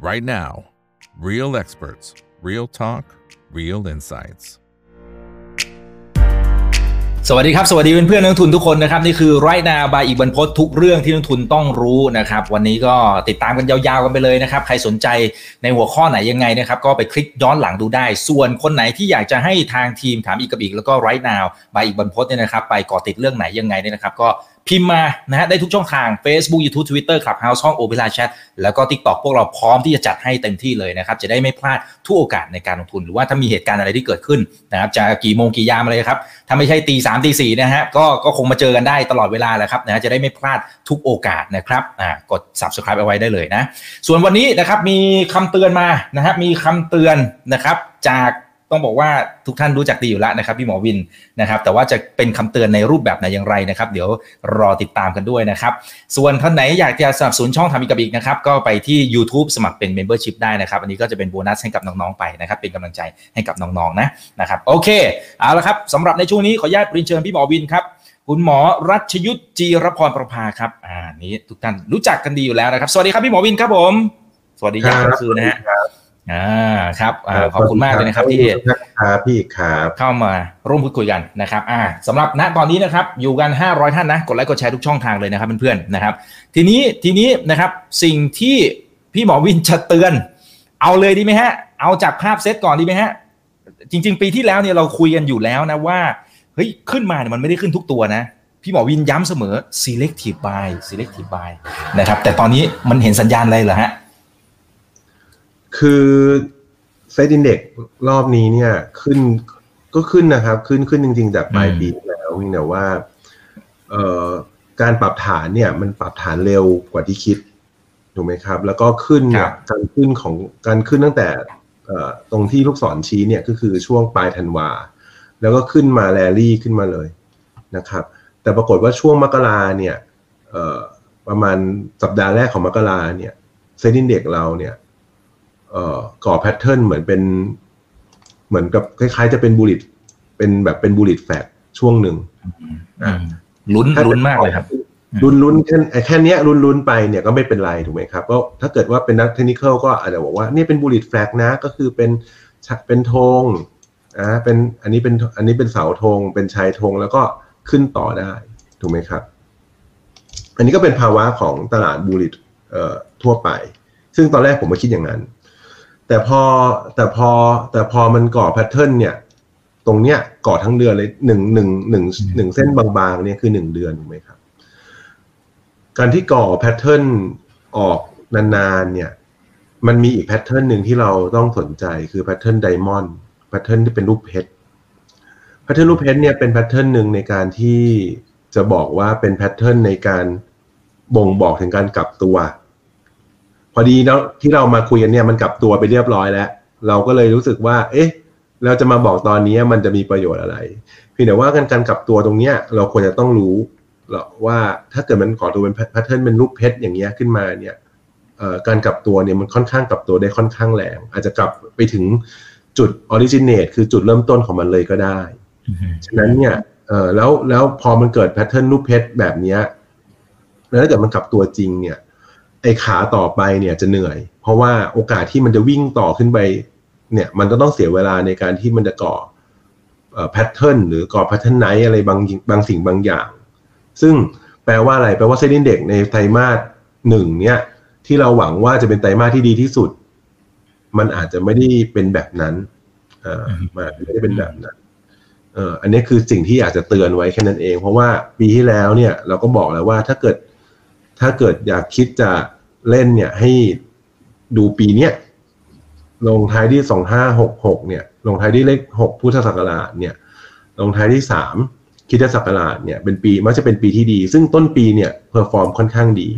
right now. Real experts, real talk, real insights. สวัสดีครับ สวัสดีเพื่อนๆนักทุนทุกคนนะครับ นี่คือไรนาบายอีกบรรพททุกเรื่องที่นักทุนต้องรู้นะครับ วันนี้ก็ติดตามกันยาวๆกันไปเลยนะครับ ใครสนใจในหัวข้อไหนยังไงนะครับ ก็ไปคลิกย้อนหลังดูได้ ส่วนคนไหนที่อยากจะให้ทางทีมถามอีกกับอีก แล้วก็ไรนาบายอีกบรรพทเนี่ยนะครับ ไปก่อติดเรื่องไหนยังไงเนี่ยนะครับ ก็ พิมพ์มานะฮะได้ทุกช่องทาง Facebook YouTube Twitter Clubhouse ห้อง Opera Chat แล้วก็ TikTok พวกเราพร้อมที่จะจัดให้เต็มที่เลยนะครับ จะได้ไม่พลาดทุกโอกาสในการลงทุน หรือว่าถ้ามีเหตุการณ์อะไรที่เกิดขึ้นนะครับจะกี่โมงกี่ยามอะไรครับ ถ้าไม่ใช่ตีสามตีสี่นะฮะก็ก็คงมาเจอกันได้ตลอดเวลาแหละครับนะจะได้ไม่พลาดทุกโอกาสนะครับอ่ากด subscribe เอาไว้ได้เลยนะ ส่วนวันนี้นะครับมีคำเตือนมานะครับมีคำเตือนนะครับจาก ต้องบอกว่าทุกท่านรู้จักดีอยู่แล้วนะครับพี่หมอวินนะครับ แต่ว่าจะเป็นคำเตือนในรูปแบบไหนอย่างไรนะครับ เดี๋ยวรอติดตามกันด้วยนะครับ ส่วนท่านไหนอยากจะสนับสนุนช่องทำอีกกับอีกนะครับ ก็ไปที่ YouTube สมัครเป็น Membership ได้นะครับ อันนี้ก็จะเป็นโบนัสให้กับน้องๆไปนะครับ เป็นกำลังใจให้กับน้องๆนะนะครับโอเคเอาละครับสำหรับในช่วงนี้ขออนุญาตเรียนเชิญพี่หมอวินครับคุณหมอรัชยุทธจีรพรประภาครับ อ่านี้ทุกท่านรู้จักกันดีอยู่แล้วนะครับ สวัสดีครับพี่หมอวินครับผม สวัสดียามค่ำคืนนะฮะ อ่าครับอ่าขอบคุณมากเลยนะครับที่ครับพี่ครับเข้ามาร่วมพูดคุยกันนะครับอ่าสำหรับณตอนนี้นะครับอยู่กัน 500 ท่านนะกดไลค์กดแชร์ทุกช่องทางเลยนะครับเพื่อนๆนะครับ ทีนี้ทีนี้นะครับสิ่งที่พี่หมอวินจะเตือน เอาเลยดีไหมฮะ เอาจากภาพเซตก่อนดีไหมฮะ จริง ๆ ปีที่แล้วเนี่ยเราคุยกันอยู่แล้วนะว่าเฮ้ยขึ้นมาเนี่ยมันไม่ได้ขึ้นทุกตัวนะพี่หมอวินย้ำเสมอ selective buy selective buy นะครับแต่ตอนนี้มันเห็นสัญญาณอะไรเหรอฮะ คือเซตอินเด็กรอบนี้เนี่ยขึ้นก็ขึ้นนะครับ ขึ้นขึ้นจริงๆจากปลายปีที่แล้วเพียงแต่ว่าเอ่อการปรับฐานเนี่ย มันปรับฐานเร็วกว่าที่คิดถูกไหมครับ แล้วก็ขึ้นเนี่ยการขึ้นของการขึ้นตั้งแต่เอ่อตรงที่ลูกศรชี้เนี่ยก็คือช่วงปลายธันวา แล้วก็ขึ้นมาแรลี่ขึ้นมาเลยนะครับ แต่ปรากฏว่าช่วงมกราเนี่ยเอ่อประมาณสัปดาห์แรกของมกราเนี่ย SET Index เราเนี่ยเอ่อ ก่อ pattern เหมือนเป็นเหมือนกับคล้ายๆ จะเป็น bullish เป็นแบบเป็น bullish flag ช่วงหนึ่งอืมลุ้นลุ้นมากเลยครับลุ้นลุ้นแค่แค่เนี้ยลุ้นลุ้นไปเนี่ยก็ไม่เป็นไรถูกไหมครับก็ถ้าเกิดว่าเป็นนักเทคนิคก็อาจจะบอกว่านี่เป็น bullish flag นะ ก็คือเป็นเป็นธงอ่าเป็นอันนี้เป็นอันนี้เป็นเสาธงเป็นชายธงแล้วก็ขึ้นต่อได้ถูกไหมครับ อันนี้ก็เป็นภาวะของตลาด bullish เอ่อทั่วไป ซึ่งตอนแรกผมก็คิดอย่างนั้น แต่พอแต่พอแต่พอมันก่อ pattern เนี่ย ตรงเนี้ยก่อทั้งเดือนเลยหนึ่งหนึ่งหนึ่งหนึ่งเส้นบางๆเนี่ยคือหนึ่งเดือนถูกไหมครับ การที่ก่อ pattern ออกนานๆเนี่ย มันมีอีก pattern หนึ่งที่เราต้องสนใจคือ pattern diamond pattern ที่เป็นรูปเพชร pattern รูปเพชรเนี่ยเป็น pattern หนึ่งในการที่จะบอกว่าเป็น pattern ในการบ่งบอกถึงการกลับตัว พอดีแล้วที่เรามาคุยกันเนี่ยมันกลับตัวไปเรียบร้อยแล้ว เราก็เลยรู้สึกว่า เอ๊ะ เราจะมาบอกตอนนี้มันจะมีประโยชน์อะไรเพียงแต่ว่าการการกลับตัวตรงเนี้ยเราควรจะต้องรู้หรอว่าถ้าเกิดมันก่อตัวเป็น pattern เป็นรูปเพชรอย่างเงี้ยขึ้นมาเนี่ยการกลับตัวเนี่ยมันค่อนข้างกลับตัวได้ค่อนข้างแรงอาจจะกลับไปถึงจุด originate คือจุดเริ่มต้นของมันเลยก็ได้ฉะนั้นเนี่ยเออแล้วแล้วพอมันเกิด pattern รูปเพชรแบบเนี้ยแล้วถ้าเกิดมันกลับตัวจริงเนี่ย ไอ้ขาต่อไปเนี่ยจะเหนื่อย เพราะว่าโอกาสที่มันจะวิ่งต่อขึ้นไป เนี่ย มันก็ต้องเสียเวลาในการที่มันจะก่อ pattern หรือก่อ patternize อะไรบางบางสิ่งบางอย่าง ซึ่งแปลว่าอะไร แปลว่าเซนดินเด็กในไตรมาสหนึ่งเนี่ย ที่เราหวังว่าจะเป็นไตรมาสที่ดีที่สุด มันอาจจะไม่ได้เป็นแบบนั้นอ่ามันอาจจะไม่ได้เป็นแบบนั้นเอ่ออันนี้คือสิ่งที่อยากจะเตือนไว้แค่นั้นเอง เพราะว่าปีที่แล้วเนี่ย เราก็บอกแล้วว่าถ้าเกิด ถ้าเกิดอยากคิดจะเล่นเนี่ยให้ดูปีเนี้ยลงท้ายที่สองห้าหกหกเนี่ยลงท้ายที่เลขหกพุทธศักราชเนี่ยลงท้ายที่สามคริสต์ศักราชเนี่ยเป็นปีมักจะเป็นปีที่ดี ซึ่งต้นปีเนี่ย perform ค่อนข้างดี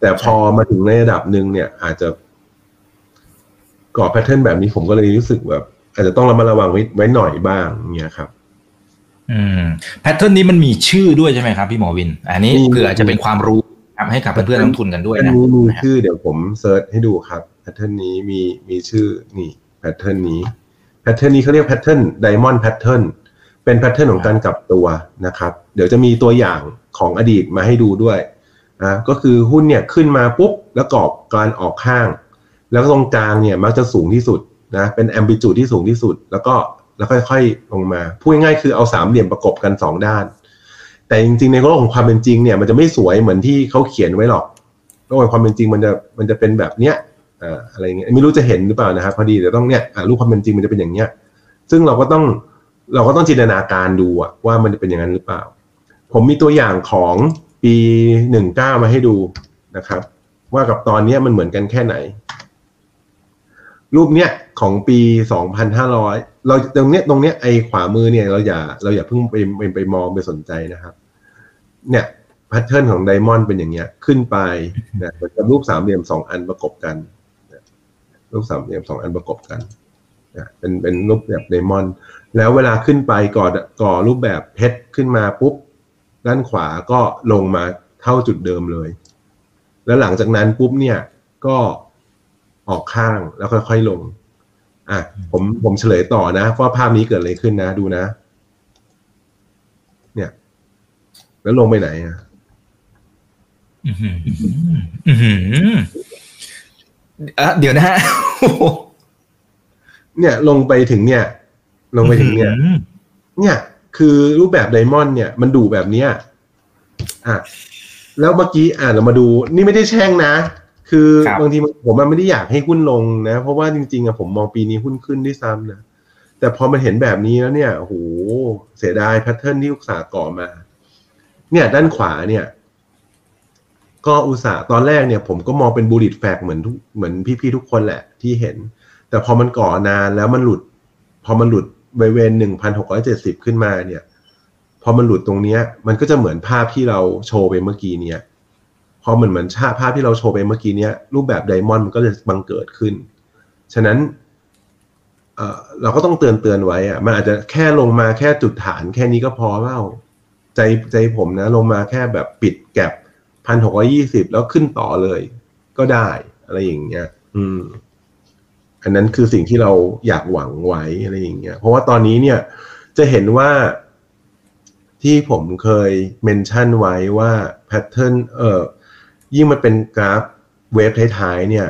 แต่พอมาถึงในระดับหนึ่งเนี่ยอาจจะก่อ pattern แบบนี้ผมก็เลยรู้สึกแบบอาจจะต้องระมัดระวังไว้ไว้หน่อยบ้างเนี่ยครับ อืม pattern นี้มันมีชื่อด้วยใช่ไหมครับพี่หมอวิน อันนี้มีเผื่อจะเป็นความรู้ครับ ให้กับเพื่อนๆนักลงทุนกันด้วยอันนะนี้มีชื่อเดี๋ยวผม search ให้ดูครับ pattern นี้มีมีชื่อนี่ pattern นี้ pattern นี้เขาเรียก pattern diamond pattern เป็น pattern ของการกลับตัวนะครับ เดี๋ยวจะมีตัวอย่างของอดีตมาให้ดูด้วยอ่าก็คือหุ้นเนี่ยขึ้นมาปุ๊บแล้วกรอบการออกข้าง แล้วก็ตรงกลางเนี่ยมักจะสูงที่สุดนะเป็น amplitude ที่สูงที่สุด แล้วก็แล้วค่อย ๆ ลงมาพูดง่ายๆคือเอาสามเหลี่ยมประกบกันสองด้าน แต่จริงๆในโลกของความเป็นจริงเนี่ยมันจะไม่สวยเหมือนที่เขาเขียนไว้หรอกโลกของความเป็นจริงมันจะมันจะเป็นแบบเนี้ยอ่าอะไรเงี้ยไม่รู้จะเห็นหรือเปล่านะครับพอดีเดี๋ยวต้องเนี่ยอ่ารูปความเป็นจริงมันจะเป็นอย่างเนี้ยซึ่งเราก็ต้องเราก็ต้องจินตนาการดูว่ามันจะเป็นอย่างนั้นหรือเปล่า ผมมีตัวอย่างของปีหนึ่งเก้ามาให้ดูนะครับ ว่ากับตอนเนี้ยมันเหมือนกันแค่ไหน รูปเนี้ยของปีสองพันห้าร้อยเราตรงเนี้ยตรงเนี้ยไอขวามือเนี่ยเราอย่าเราอย่าเพิ่งไปไปไปมองไปสนใจนะครับ เนี่ยแพทเทิร์นของไดมอนด์เป็นอย่างเงี้ย ขึ้นไปนะเหมือนกับรูปสามเหลี่ยมสองอันประกบกันรูปสามเหลี่ยมสองอันประกบกันนะเป็นเป็นรูปแบบไดมอนด์แล้วเวลาขึ้นไปก่อก่อรูปแบบเพชรขึ้นมาปุ๊บ ด้านขวาก็ลงมาเท่าจุดเดิมเลย แล้วหลังจากนั้นปุ๊บเนี่ยก็ ออกข้างแล้วค่อยๆลง อะผมผมเฉลยต่อนะว่าภาพนี้เกิดอะไรขึ้นนะ ดูนะ เนี่ย แล้วลงไปไหนอะอื้อหืออื้อหืออะเดี๋ยวนะฮะเนี่ยลงไปถึงเนี่ย ลงไปถึงเนี่ย เนี่ย คือรูปแบบไดมอนด์เนี่ย มันดูแบบเนี้ยอะแล้วเมื่อกี้อ่านเรามาดู นี่ไม่ได้แช่งนะ คือครับบางทีผมมันไม่ได้อยากให้หุ้นลงนะ เพราะว่าจริงๆอะผมมองปีนี้หุ้นขึ้นด้วยซ้ำนะแต่พอมันเห็นแบบนี้แล้วเนี่ยโอ้โหเสียดายแพทเทิร์นที่อุตสาห์ก่อมา เนี่ย ด้านขวาเนี่ย ก็อุตสาห์ตอนแรกเนี่ย ผมก็มองเป็นบูลิตแฟกเหมือนทุกเหมือนพี่ๆทุกคนแหละที่เห็น แต่พอมันก่อนานแล้วมันหลุด พอมันหลุดบริเวณหนึ่งพันหกร้อยเจ็ดสิบขึ้นมาเนี่ย พอมันหลุดตรงเนี้ย มันก็จะเหมือนภาพที่เราโชว์ไปเมื่อกี้เนี่ยพ อเหมือนเหมือนชาภาพที่เราโชว์ไปเมื่อกี้เนี้ยรูปแบบไดมอนด์มันก็จะบังเกิดขึ้น ฉะนั้นเออเราก็ต้องเตือนเตือนไว้อะมันอาจจะแค่ลงมาแค่จุดฐานแค่นี้ก็พอเปล่าใจใจผมนะ ลงมาแค่แบบปิดแก็บพันหกร้อยี่สิบแล้วขึ้นต่อเลย ก็ได้อะไรอย่างเงี้ย อืม อันนั้นคือสิ่งที่เราอยากหวังไว้อะไรอย่างเงี้ย เพราะว่าตอนนี้เนี่ย จะเห็นว่าที่ผมเคยเมนชั่นไว้ว่าแพทเทิร์นเอ่อ ยิ่งมันเป็นกราฟ wave ท้ายๆเนี่ย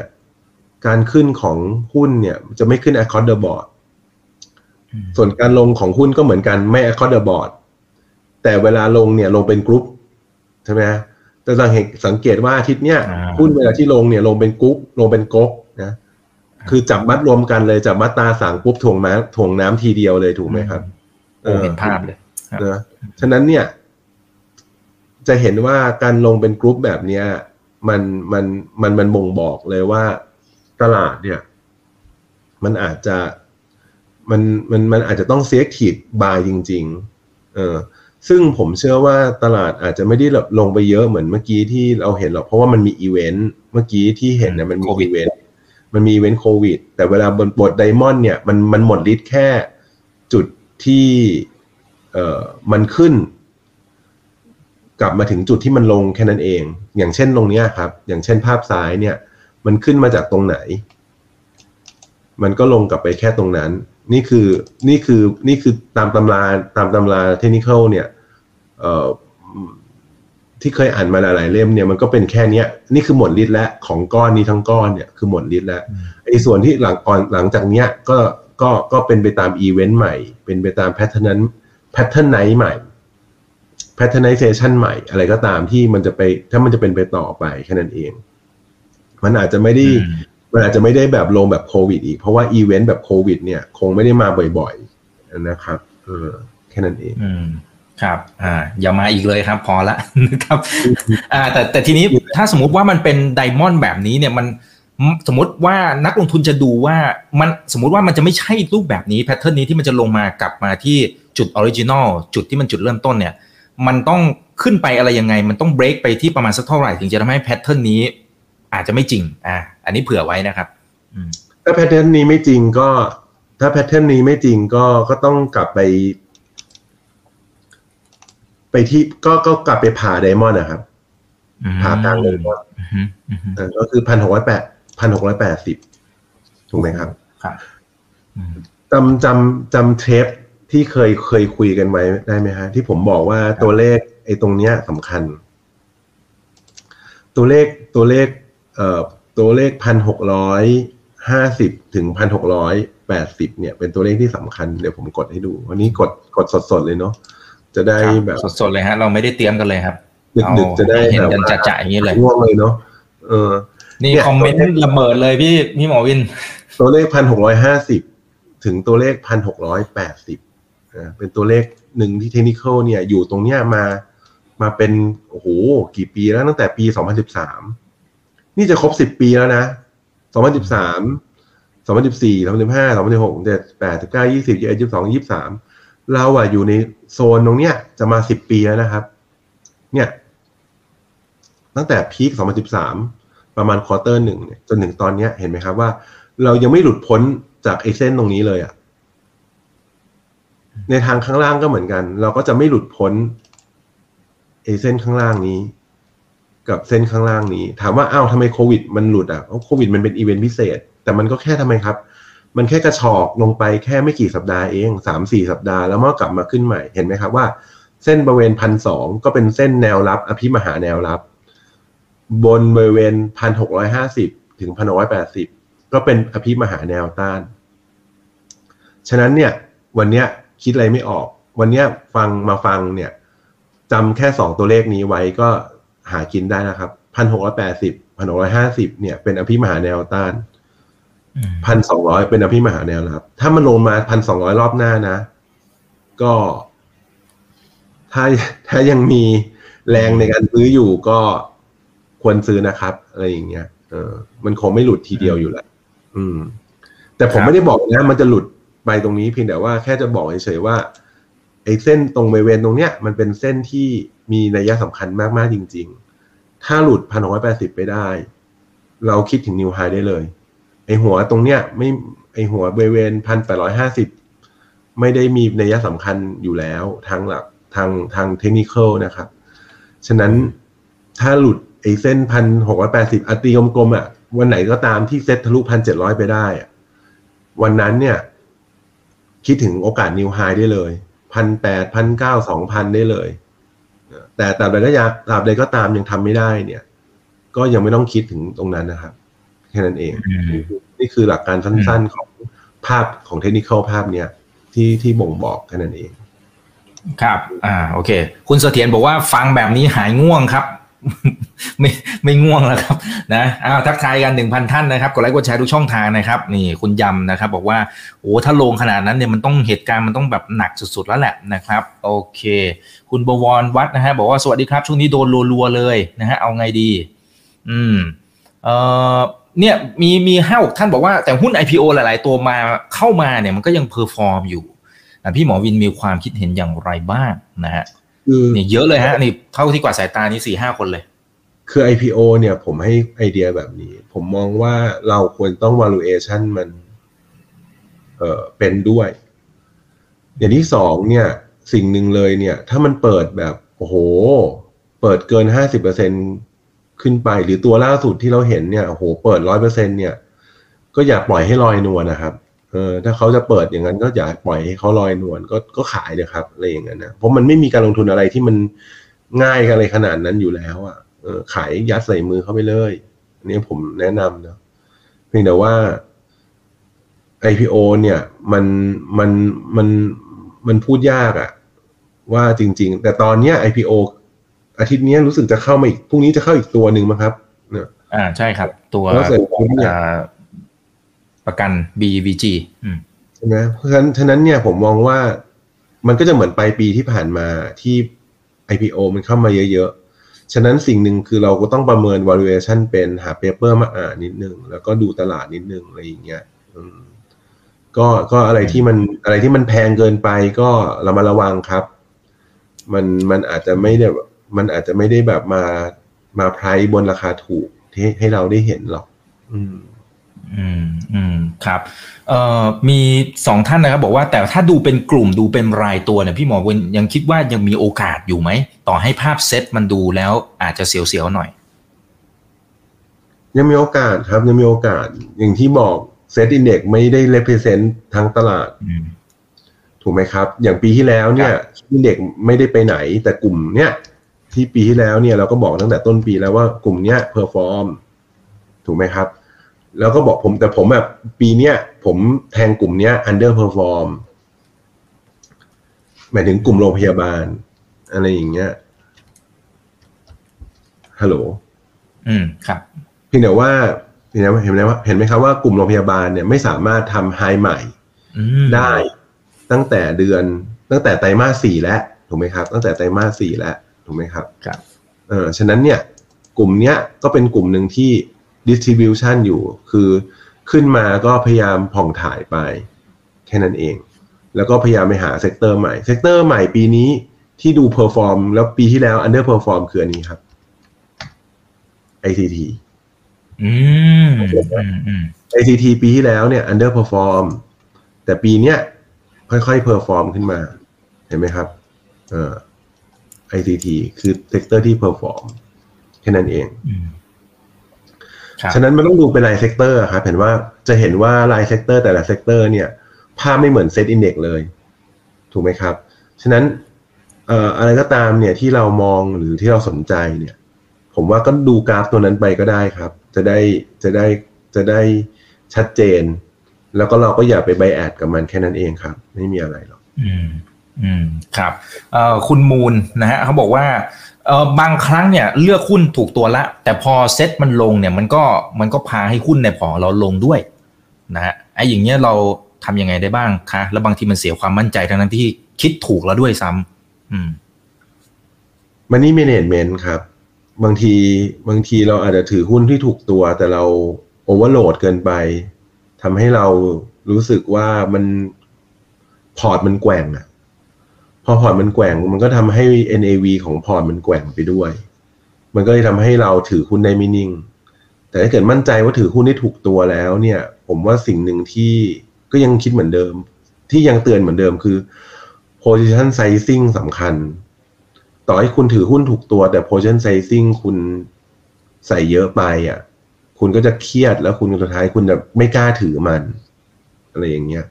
การขึ้นของหุ้นเนี่ย จะไม่ขึ้น across the board ส่วนการลงของหุ้นก็เหมือนกันไม่ across the board แต่เวลาลงเนี่ยลงเป็นกรุ๊ปใช่ไหมแต่สังเกตสังเกตว่าอาทิตย์เนี้ยอ่าหุ้นเวลาที่ลงเนี่ยลงเป็นกรุ๊ปลงเป็นก๊กนะคือจับมัดรวมกันเลยจับมัดตาสั่งปุ๊บถ่วงน้ำถ่วงน้ำทีเดียวเลยถูกไหมครับโอ้เห็นภาพเลยครับนะฉะนั้นเนี่ย จะเห็นว่าการลงเป็นกรุ๊ปแบบเนี้ยมันมันมันมันบ่งบอกเลยว่าตลาดเนี่ย มันอาจจะมันมันมันอาจจะต้อง selective buy จริง ๆ เออซึ่งผมเชื่อว่าตลาดอาจจะไม่ได้แบบลงไปเยอะเหมือนเมื่อกี้ที่เราเห็นหรอกเพราะว่ามันมีอีเวนต์เมื่อกี้ที่เห็นเนี่ยมันมีโควิดอีเวนต์มันมีอีเวนต์โควิด แต่เวลาบนบท diamond เนี่ยมันมันหมดฤทธิ์แค่จุดที่เอ่อมันขึ้น กลับมาถึงจุดที่มันลงแค่นั้นเอง อย่างเช่นตรงเนี้ยครับ อย่างเช่นภาพซ้ายเนี่ย มันขึ้นมาจากตรงไหน มันก็ลงกลับไปแค่ตรงนั้น นี่คือนี่คือนี่คือตามตำราตามตำราเทคนิคเนี่ยเอ่อที่เคยอ่านมาหลายเล่มเนี่ยมันก็เป็นแค่เนี้ยนี่คือหมดฤทธิ์แล้วของก้อนนี้ทั้งก้อนเนี่ยคือหมดฤทธิ์แล้วไอ้ส่วนที่หลังก่อนหลังจากเนี้ยก็ก็ก็เป็นไปตามอีเวนต์ใหม่ เป็นไปตาม pattern นั้น pattern ไหนใหม่ patternization ใหม่อะไรก็ตามที่มันจะไป ถ้ามันจะเป็นไปต่อไปแค่นั้นเอง มันอาจจะไม่ได้อืมมันอาจจะไม่ได้แบบลงแบบโควิดอีก เพราะว่าอีเวนต์แบบโควิด เนี่ย คงไม่ได้มาบ่อยๆนะครับเออแค่นั้นเองอืมครับ อ่า อย่ามาอีกเลยครับ พอละนะครับ อ่า แต่แต่ทีนี้ถ้าสมมุติว่ามันเป็น diamond แบบนี้เนี่ยมันสมมติว่านักลงทุนจะดูว่ามันสมมติว่ามันจะไม่ใช่รูปแบบนี้ pattern นี้ที่มันจะลงมากลับมาที่จุด original จุดที่มันจุดเริ่มต้นเนี่ย มันต้องขึ้นไปอะไรยังไง มันต้องเบรกไปที่ประมาณสักเท่าไหร่ถึงจะทำให้ pattern นี้ อาจจะไม่จริง อ่า อันนี้เผื่อไว้นะครับอืมถ้า pattern นี้ไม่จริงก็ ถ้า pattern นี้ไม่จริงก็ก็ต้องกลับไป ไปที่ก็ก็กลับไปผ่าไดมอนด์นะครับผ่ากลางไดมอนด์อืมอืมอืมเออก็คือพันหกร้อยแปดพันหกร้อยแปดสิบถูกไหมครับครับอืมจำจำจำเทป ที่เคยเคยคุยกันไว้ได้ไหมฮะ ที่ผมบอกว่าตัวเลขไอ้ตรงเนี้ยสำคัญ ตัวเลขตัวเลขเอ่อตัวเลขพันหกร้อยห้าสิบถึงพันหกร้อยแปดสิบเนี่ย เป็นตัวเลขที่สำคัญเดี๋ยวผมกดให้ดู วันนี้กดกดสดๆเลยเนาะจะได้แบบสดๆเลยฮะ เราไม่ได้เตรียมกันเลยครับดึกๆจะได้เห็นกันแบบจะๆอย่างนี้เลยง่วงเลยเนาะเออ นี่เนี่ยคอมเมนต์ระเบิดเลยพี่พี่หมอวิน ตัวเลขพันหกร้อยห้าสิบถึงตัวเลขพันหกร้อยแปดสิบ เป็นตัวเลขหนึ่งที่เทคนิคเนี่ยอยู่ตรงเนี้ยมามาเป็นโอ้โหกี่ปีแล้วตั้งแต่ปีสองพันสิบสามนี่จะครบสิบปีแล้วนะสองพันสิบสามสองพันสิบสี่สองพันสิบห้าสองพันสิบหกเจ็ดแปดเก้ายี่สิบยี่สิบยี่สิบสองยี่สิบสามเราอะอยู่ในโซนตรงเนี้ยจะมาสิบปีแล้วนะครับ เนี่ย ตั้งแต่ peak สองพันสิบสามประมาณ quarter หนึ่งจนถึงตอนเนี้ยเห็นไหมครับว่า เรายังไม่หลุดพ้นจากไอ้เส้นตรงนี้เลยอะ ในทางข้างล่างก็เหมือนกัน เราก็จะไม่หลุดพ้นไอ้เส้นข้างล่างนี้ กับเส้นข้างล่างนี้ ถามว่าอ้าวทำไมโควิด มันหลุดอะเพราะโควิดมันเป็นอีเวนต์พิเศษ แต่มันก็แค่ทำไมครับ มันแค่กระชอกลงไปแค่ไม่กี่สัปดาห์เองสามสี่สัปดาห์แล้วมันก็กลับมาขึ้นใหม่เห็นไหมครับว่า เส้นบริเวณพันสองก็เป็นเส้นแนวรับ อภิมหาแนวรับ บนบริเวณพันหกร้อยห้าสิบถึงพันหกร้อยแปดสิบก็เป็นอภิมหาแนวต้าน ฉะนั้นเนี่ย วันเนี้ย คิดอะไรไม่ออก วันเนี้ยฟังมาฟังเนี่ยจำแค่สองตัวเลขนี้ไว้ก็หากินได้นะครับพันหกร้อยแปดสิบพันหกร้อยห้าสิบเนี่ยเป็นอภิมหาแนวต้านพันสองร้อยเป็นอภิมหาแนวรับ ถ้ามันลงมาพันสองร้อยรอบหน้านะ ก็ ถ้าถ้ายังมีแรงในการซื้ออยู่ก็ควรซื้อนะครับ อะไรอย่างเงี้ยเออ มันคงไม่หลุดทีเดียวอยู่แล้วอืม แต่ผมครับไม่ได้บอกนะ มันจะหลุด ไปตรงนี้เพียงแต่ว่าแค่จะบอกเฉยๆว่าไอ้เส้นตรงบริเวณตรงเนี้ยมันเป็นเส้นที่มีนัยสำคัญมากๆจริง ๆ ถ้าหลุดพันหกร้อยแปดสิบไปได้ เราคิดถึงนิวไฮได้เลย ไอหัวตรงเนี้ยไม่ไอหัวบริเวณพันแปดร้อยห้าสิบไม่ได้มีนัยสำคัญอยู่แล้วทางหลักทางทางเทคนิคนะครับ ฉะนั้นถ้าหลุดไอเส้นพันหกร้อยแปดสิบอตีกลมๆอะวันไหนก็ตามที่เซ็ตทะลุพันเจ็ดร้อยไปได้อะวันนั้นเนี่ย คิดถึงโอกาสนิวไฮได้เลยพันแปดพันเก้าสองพันได้เลย แต่ตราบใดก็อยากตราบใดก็ตามยังทำไม่ได้เนี่ย ก็ยังไม่ต้องคิดถึงตรงนั้นนะครับแค่นั้นเอง นี่คือหลักการสั้นๆของภาพของเทคนิคภาพเนี้ยที่ที่บ่งบอกแค่นั้นเอง ครับ อ่า โอเค คุณเสถียรบอกว่าฟังแบบนี้หายง่วงครับ ไม่ไม่ง่วงแล้วครับนะอ้าวทักทายกันหนึ่งพันท่านนะครับกดไลค์กดแชร์ทุกช่องทางนะครับนี่คุณยำนะครับ บอกว่าโอ้ถ้าลงขนาดนั้นเนี่ยมันต้องเหตุการณ์มันต้องแบบหนักสุดๆแล้วแหละนะครับ โอเค คุณบวรวัดนะฮะบอกว่าสวัสดีครับ ช่วงนี้โดนรัวๆเลยนะฮะเอาไงดี อืมเอ่อเนี่ยมีมีห้าหกท่านบอกว่าแต่หุ้น IPO หลาย ๆ ตัวมาเข้ามาเนี่ยมันก็ยัง perform อยู่อะพี่หมอวินมีความคิดเห็นอย่างไรบ้างนะฮะ คือเนี่ยเยอะเลยฮะนี่เท่าที่กวาดสายตานี่สี่ห้าคนเลย คือ IPO เนี่ยผมให้ไอเดียแบบนี้ ผมมองว่าเราควรต้อง valuation มัน เอ่อเป็นด้วย อย่างที่สองเนี่ย สิ่งหนึ่งเลยเนี่ย ถ้ามันเปิดแบบโอ้โห เปิดเกินห้าสิบเปอร์เซ็นขึ้นไป หรือตัวล่าสุดที่เราเห็นเนี่ยโอ้โหเปิดร้อยเปอร์เซ็นเนี่ย ก็อย่าปล่อยให้ลอยนวลนะครับ เออถ้าเขาจะเปิดอย่างนั้นก็อย่าปล่อยให้เขาลอยนวลก็ก็ขายเลยครับอะไรอย่างนั้นนะเพราะมันไม่มีการลงทุนอะไรที่มันง่ายอะไรขนาดนั้นอยู่แล้วอะเออขายยัดใส่มือเข้าไปเลยอันนี้ผมแนะนำนะเพียงแต่ว่า IPO เนี่ยมันมันมันมันพูดยากอะว่าจริง ๆ แต่ตอนเนี้ย IPO อาทิตย์เนี้ยรู้สึกจะเข้ามาอีกพรุ่งนี้จะเข้าอีกตัวหนึ่งมั้งครับเนี่ยอ่าใช่ครับ ตัวแล้วเสร็จปุ๊บเนี่ยอ่า ประกัน BVG ใช่ไหมเพราะฉะนั้นฉะนั้นเนี่ยผมมองว่ามันก็จะเหมือนปลายปีที่ผ่านมาที่ IPO มันเข้ามาเยอะๆ ฉะนั้นสิ่งหนึ่งคือเราก็ต้องประเมิน valuation เป็นหาเปเปอร์มาอ่านนิดนึง แล้วก็ดูตลาดนิดนึงอะไรอย่างเงี้ยก็ก็อะไรที่มันอะไรที่มันแพงเกินไปก็เรามาระวังครับ มันมันอาจจะไม่ได้มันอาจจะไม่ได้แบบมามาไพรบนราคาถูกที่ให้เราได้เห็นหรอก อืม อืมอืมครับเอ่อมีสองท่านนะครับ บอกว่าแต่ถ้าดูเป็นกลุ่มดูเป็นรายตัวเนี่ยพี่หมอวินยังคิดว่ายังมีโอกาสอยู่ไหม ต่อให้ภาพเซตมันดูแล้วอาจจะเสียวๆหน่อย ยังมีโอกาสครับ ยังมีโอกาส อย่างที่บอก SET Index ไม่ได้ represent ทั้งตลาดอืมถูกไหมครับ อย่างปีที่แล้วเนี่ย Index ไม่ได้ไปไหน แต่กลุ่มเนี้ยที่ปีที่แล้วเนี่ยเราก็บอกตั้งแต่ต้นปีแล้วว่ากลุ่มเนี้ย performถูกไหมครับ แล้วก็บอกผมแต่ผมแบบปีเนี้ยผมแทงกลุ่มเนี้ย underperform หมายถึงกลุ่มโรงพยาบาล อะไรอย่างเงี้ยฮัลโหลอืมครับเพียงแต่ว่าเห็นไหมเห็นไหมว่าเห็นไหมครับว่ากลุ่มโรงพยาบาลเนี่ยไม่สามารถทำไฮใหม่อืมได้ ตั้งแต่เดือน ตั้งแต่ไตรมาสสี่แล้วถูกไหมครับ ตั้งแต่ไตรมาสสี่แล้วถูกไหมครับครับเออฉะนั้นเนี่ย กลุ่มเนี้ยก็เป็นกลุ่มหนึ่งที่ distribution อยู่ คือขึ้นมาก็พยายามผ่องถ่ายไป แค่นั้นเอง แล้วก็พยายามไปหา sector ใหม่ sector ใหม่ปีนี้ที่ดู perform แล้วปีที่แล้ว underperform คืออันนี้ครับ ICT อืมอืมอืม ICT ปีที่แล้วเนี่ย underperform แต่ปีเนี้ยค่อยๆ perform ขึ้นมา เห็นไหมครับเอ่อ ICT คือ sector ที่ perform แค่นั้นเองอืมครับ ฉะนั้นมันต้องดูเป็นราย sector ครับเห็นว่าจะเห็นว่าราย sector แต่ละ sector เนี่ยภาพไม่เหมือน SET Index เลย ถูกไหมครับ ฉะนั้นเอ่ออะไรก็ตามเนี่ยที่เรามองหรือที่เราสนใจเนี่ย ผมว่าก็ดูกราฟตัวนั้นไปก็ได้ครับ จะได้จะได้จะได้ชัดเจน แล้วก็เราก็อย่าไป bias กับมันแค่นั้นเองครับ ไม่มีอะไรหรอกอืมอืมครับเอ่อคุณมูลนะฮะเขาบอกว่าเออ บางครั้งเนี่ยเลือกหุ้นถูกตัวละ แต่พอเซ็ตมันลงเนี่ยมันก็มันก็พาให้หุ้นในพอร์ตเราลงด้วยนะฮะไอ้อย่างเงี้ยเราทำยังไงได้บ้างคะแล้วบางทีมันเสียความมั่นใจทั้งนั้นที่คิดถูกแล้วด้วยซ้ำอืมมันนี่ management ครับ บางทีบางทีเราอาจจะถือหุ้นที่ถูกตัว แต่เรา overload เกินไปทำให้เรารู้สึกว่ามันพอร์ตมันแกว่งอะ พอพอร์ตมันแกว่งมันก็ทำให้ NAV ของพอร์ตมันแกว่งไปด้วย มันก็เลยทำให้เราถือหุ้นได้ไม่นิ่ง แต่ถ้าเกิดมั่นใจว่าถือหุ้นได้ถูกตัวแล้วเนี่ย ผมว่าสิ่งหนึ่งที่ก็ยังคิดเหมือนเดิม ที่ยังเตือนเหมือนเดิมคือ position sizing สำคัญ ต่อให้คุณถือหุ้นถูกตัวแต่ position sizing คุณใส่เยอะไปอะ คุณก็จะเครียดแล้วคุณสุดท้ายคุณจะไม่กล้าถือมัน อะไรอย่างเงี้ย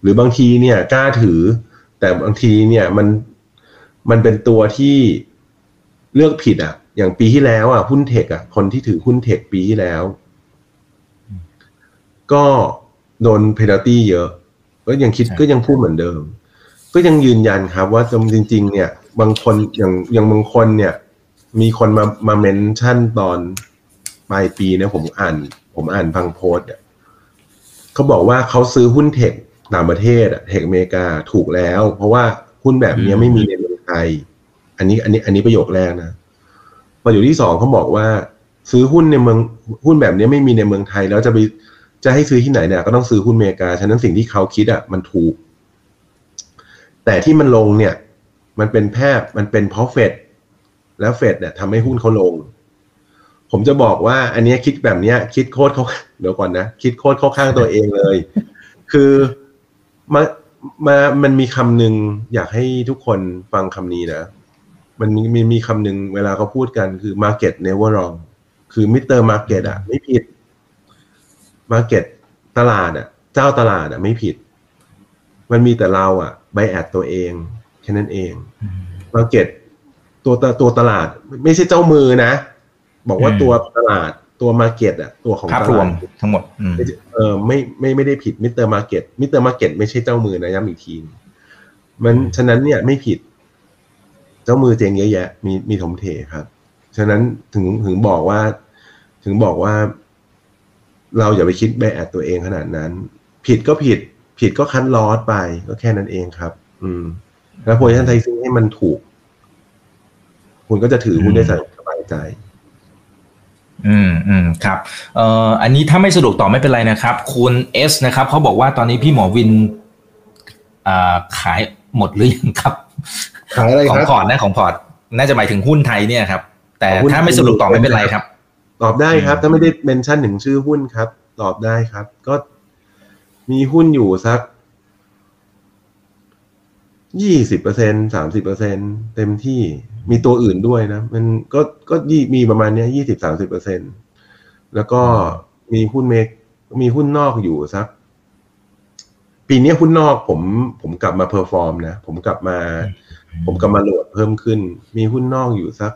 หรือบางทีเนี่ย กล้าถือ แต่บางทีเนี่ยมันมันเป็นตัวที่เลือกผิดอะ อย่างปีที่แล้วอะหุ้นเทคอะ คนที่ถือหุ้นเทคปีที่แล้ว ก็โดนเพนัลตี้เยอะ ก็ยังคิดใช่ก็ยังพูดเหมือนเดิม ก็ยังยืนยันครับว่าจริง ๆ เนี่ย บางคนอย่างอย่างบางคนเนี่ย มีคนมามาเมนชั่นตอนปลายปีเนี่ยผมอ่าน ผมอ่านพังโพสต์อะเขาบอกว่าเขาซื้อหุ้นเทค ต่างประเทศอะเทคอเมริกาถูกแล้ว เพราะว่าหุ้นแบบเนี้ยไม่มีในเมืองไทย อันนี้อันนี้อันนี้ประโยคแรกนะประโยคที่สองเขาบอกว่า ซื้อหุ้นในเมืองหุ้นแบบเนี้ยไม่มีในเมืองไทย แล้วจะไปจะให้ซื้อที่ไหนเนี่ยก็ต้องซื้อหุ้นอเมริกาฉะนั้นสิ่งที่เขาคิดอะมันถูก แต่ที่มันลงเนี่ย มันเป็นแพบมันเป็นเพราะเฟดแล้วเฟดเนี่ยทำให้หุ้นเขาลง ผมจะบอกว่า อันเนี้ยคิดแบบเนี้ย คิดโคตรเขาเดี๋ยวก่อนนะ คิดโคตรเข้าข้างตัวเองเลย คือ มามามันมีคำหนึ่งอยากให้ทุกคนฟังคำนี้นะ มันมีมีมีคำหนึ่งเวลาเขาพูดกันคือ market never wrong คือ Mr. Market อะ ไม่ผิด Market ตลาดอะ เจ้าตลาดอะ ไม่ผิด มันมีแต่เราอะ bias ตัวเองแค่นั้นเอง market ตัวตตัวตลาด ไม่ใช่เจ้ามือนะ บอกว่าอืมตัวตลาด ตัว market อะตัวของภาพตรวลามดทั้งหมดอืมไม่ใช่เออไม่ไม่ไม่ได้ผิด Mr. Market Mr. Market ไม่ใช่เจ้ามือนะย้ำอีกทีมันฉะนั้นเนี่ยไม่ผิด เจ้ามือเจ๊งเยอะแยะ มีมีถมเทครับ ฉะนั้นถึงถึงบอกว่า ถึงบอกว่า เราอย่าไปคิด bias ตัวเองขนาดนั้น ผิดก็ผิด ผิดก็ cut loss ไป ก็แค่นั้นเองครับ อืม แล้ว position sizing ให้มันถูก คุณก็จะถือหุ้นได้สบายใจ อืมอืมครับเอ่ออันนี้ถ้าไม่สะดวกตอบไม่เป็นไรนะครับ คุณเอสนะครับเขาบอกว่าตอนนี้พี่หมอวินอ่าขายหมดหรือยังครับ ขายอะไรขอคงรับพอร์ตนะของพอร์ตน่าจะหมายถึงหุ้นไทยเนี่ยครับ แต่ของหุ้นถ้าไม่สะดวกตอบไม่เป็นไรครับ ตอบได้ครับ ถ้าไม่ได้ mention ถึงชื่อหุ้นครับ ตอบได้ครับ ก็มีหุ้นอยู่สัก ยี่สิบเปอร์เซ็นสามสิบเปอร์เซ็นเต็มที่มีตัวอื่นด้วยนะ มันก็ก็ยี่มีประมาณเนี้ยยี่สิบสามสิบเปอร์เซ็นแล้วก็มีหุ้นเมกมีหุ้นนอกอยู่สัก ปีนี้หุ้นนอกผม ผมกลับมา perform นะ ผมกลับมา ผมกลับมาโหลดเพิ่มขึ้น มีหุ้นนอกอยู่สัก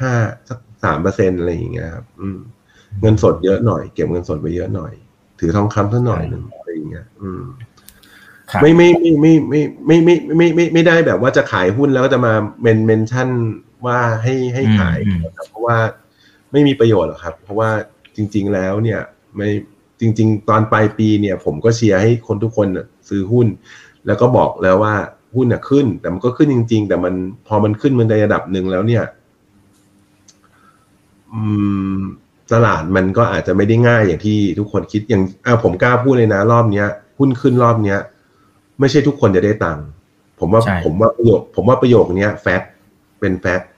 ห้าสักสามเปอร์เซ็นอะไรอย่างเงี้ยครับอืม เงินสดเยอะหน่อย เก็บเงินสดไว้เยอะหน่อย ถือทองคำสักหน่อยหนึ่งอะไรอย่างเงี้ย อืมครับ ไม่ไม่ไม่ไม่ไม่ไม่ไม่ไม่ไม่ไม่ได้แบบว่าจะขายหุ้นแล้วก็จะมา men- mention ว่าให้ให้ขายอืมนะครับเพราะว่าไม่มีประโยชน์หรอกครับ เพราะว่าจริง ๆแล้วเนี่ยไม่จริง ๆ ตอนปลายปีเนี่ย ผมก็เชียร์ให้คนทุกคนน่ะซื้อหุ้น แล้วก็บอกแล้วว่าหุ้นน่ะขึ้น แต่มันก็ขึ้นจริง ๆ แต่มันพอมันขึ้นมันในระดับหนึ่งแล้วเนี่ยอืมตลาดมันก็อาจจะไม่ได้ง่ายอย่างที่ทุกคนคิดอย่างอ่าผมกล้าพูดเลยนะ รอบเนี้ยหุ้นขึ้นรอบเนี้ย ไม่ใช่ทุกคนจะได้ตังค์ผมว่าใช่ผมว่าประโยคผมว่าประโยคเนี้ยแฟกต์เป็น fact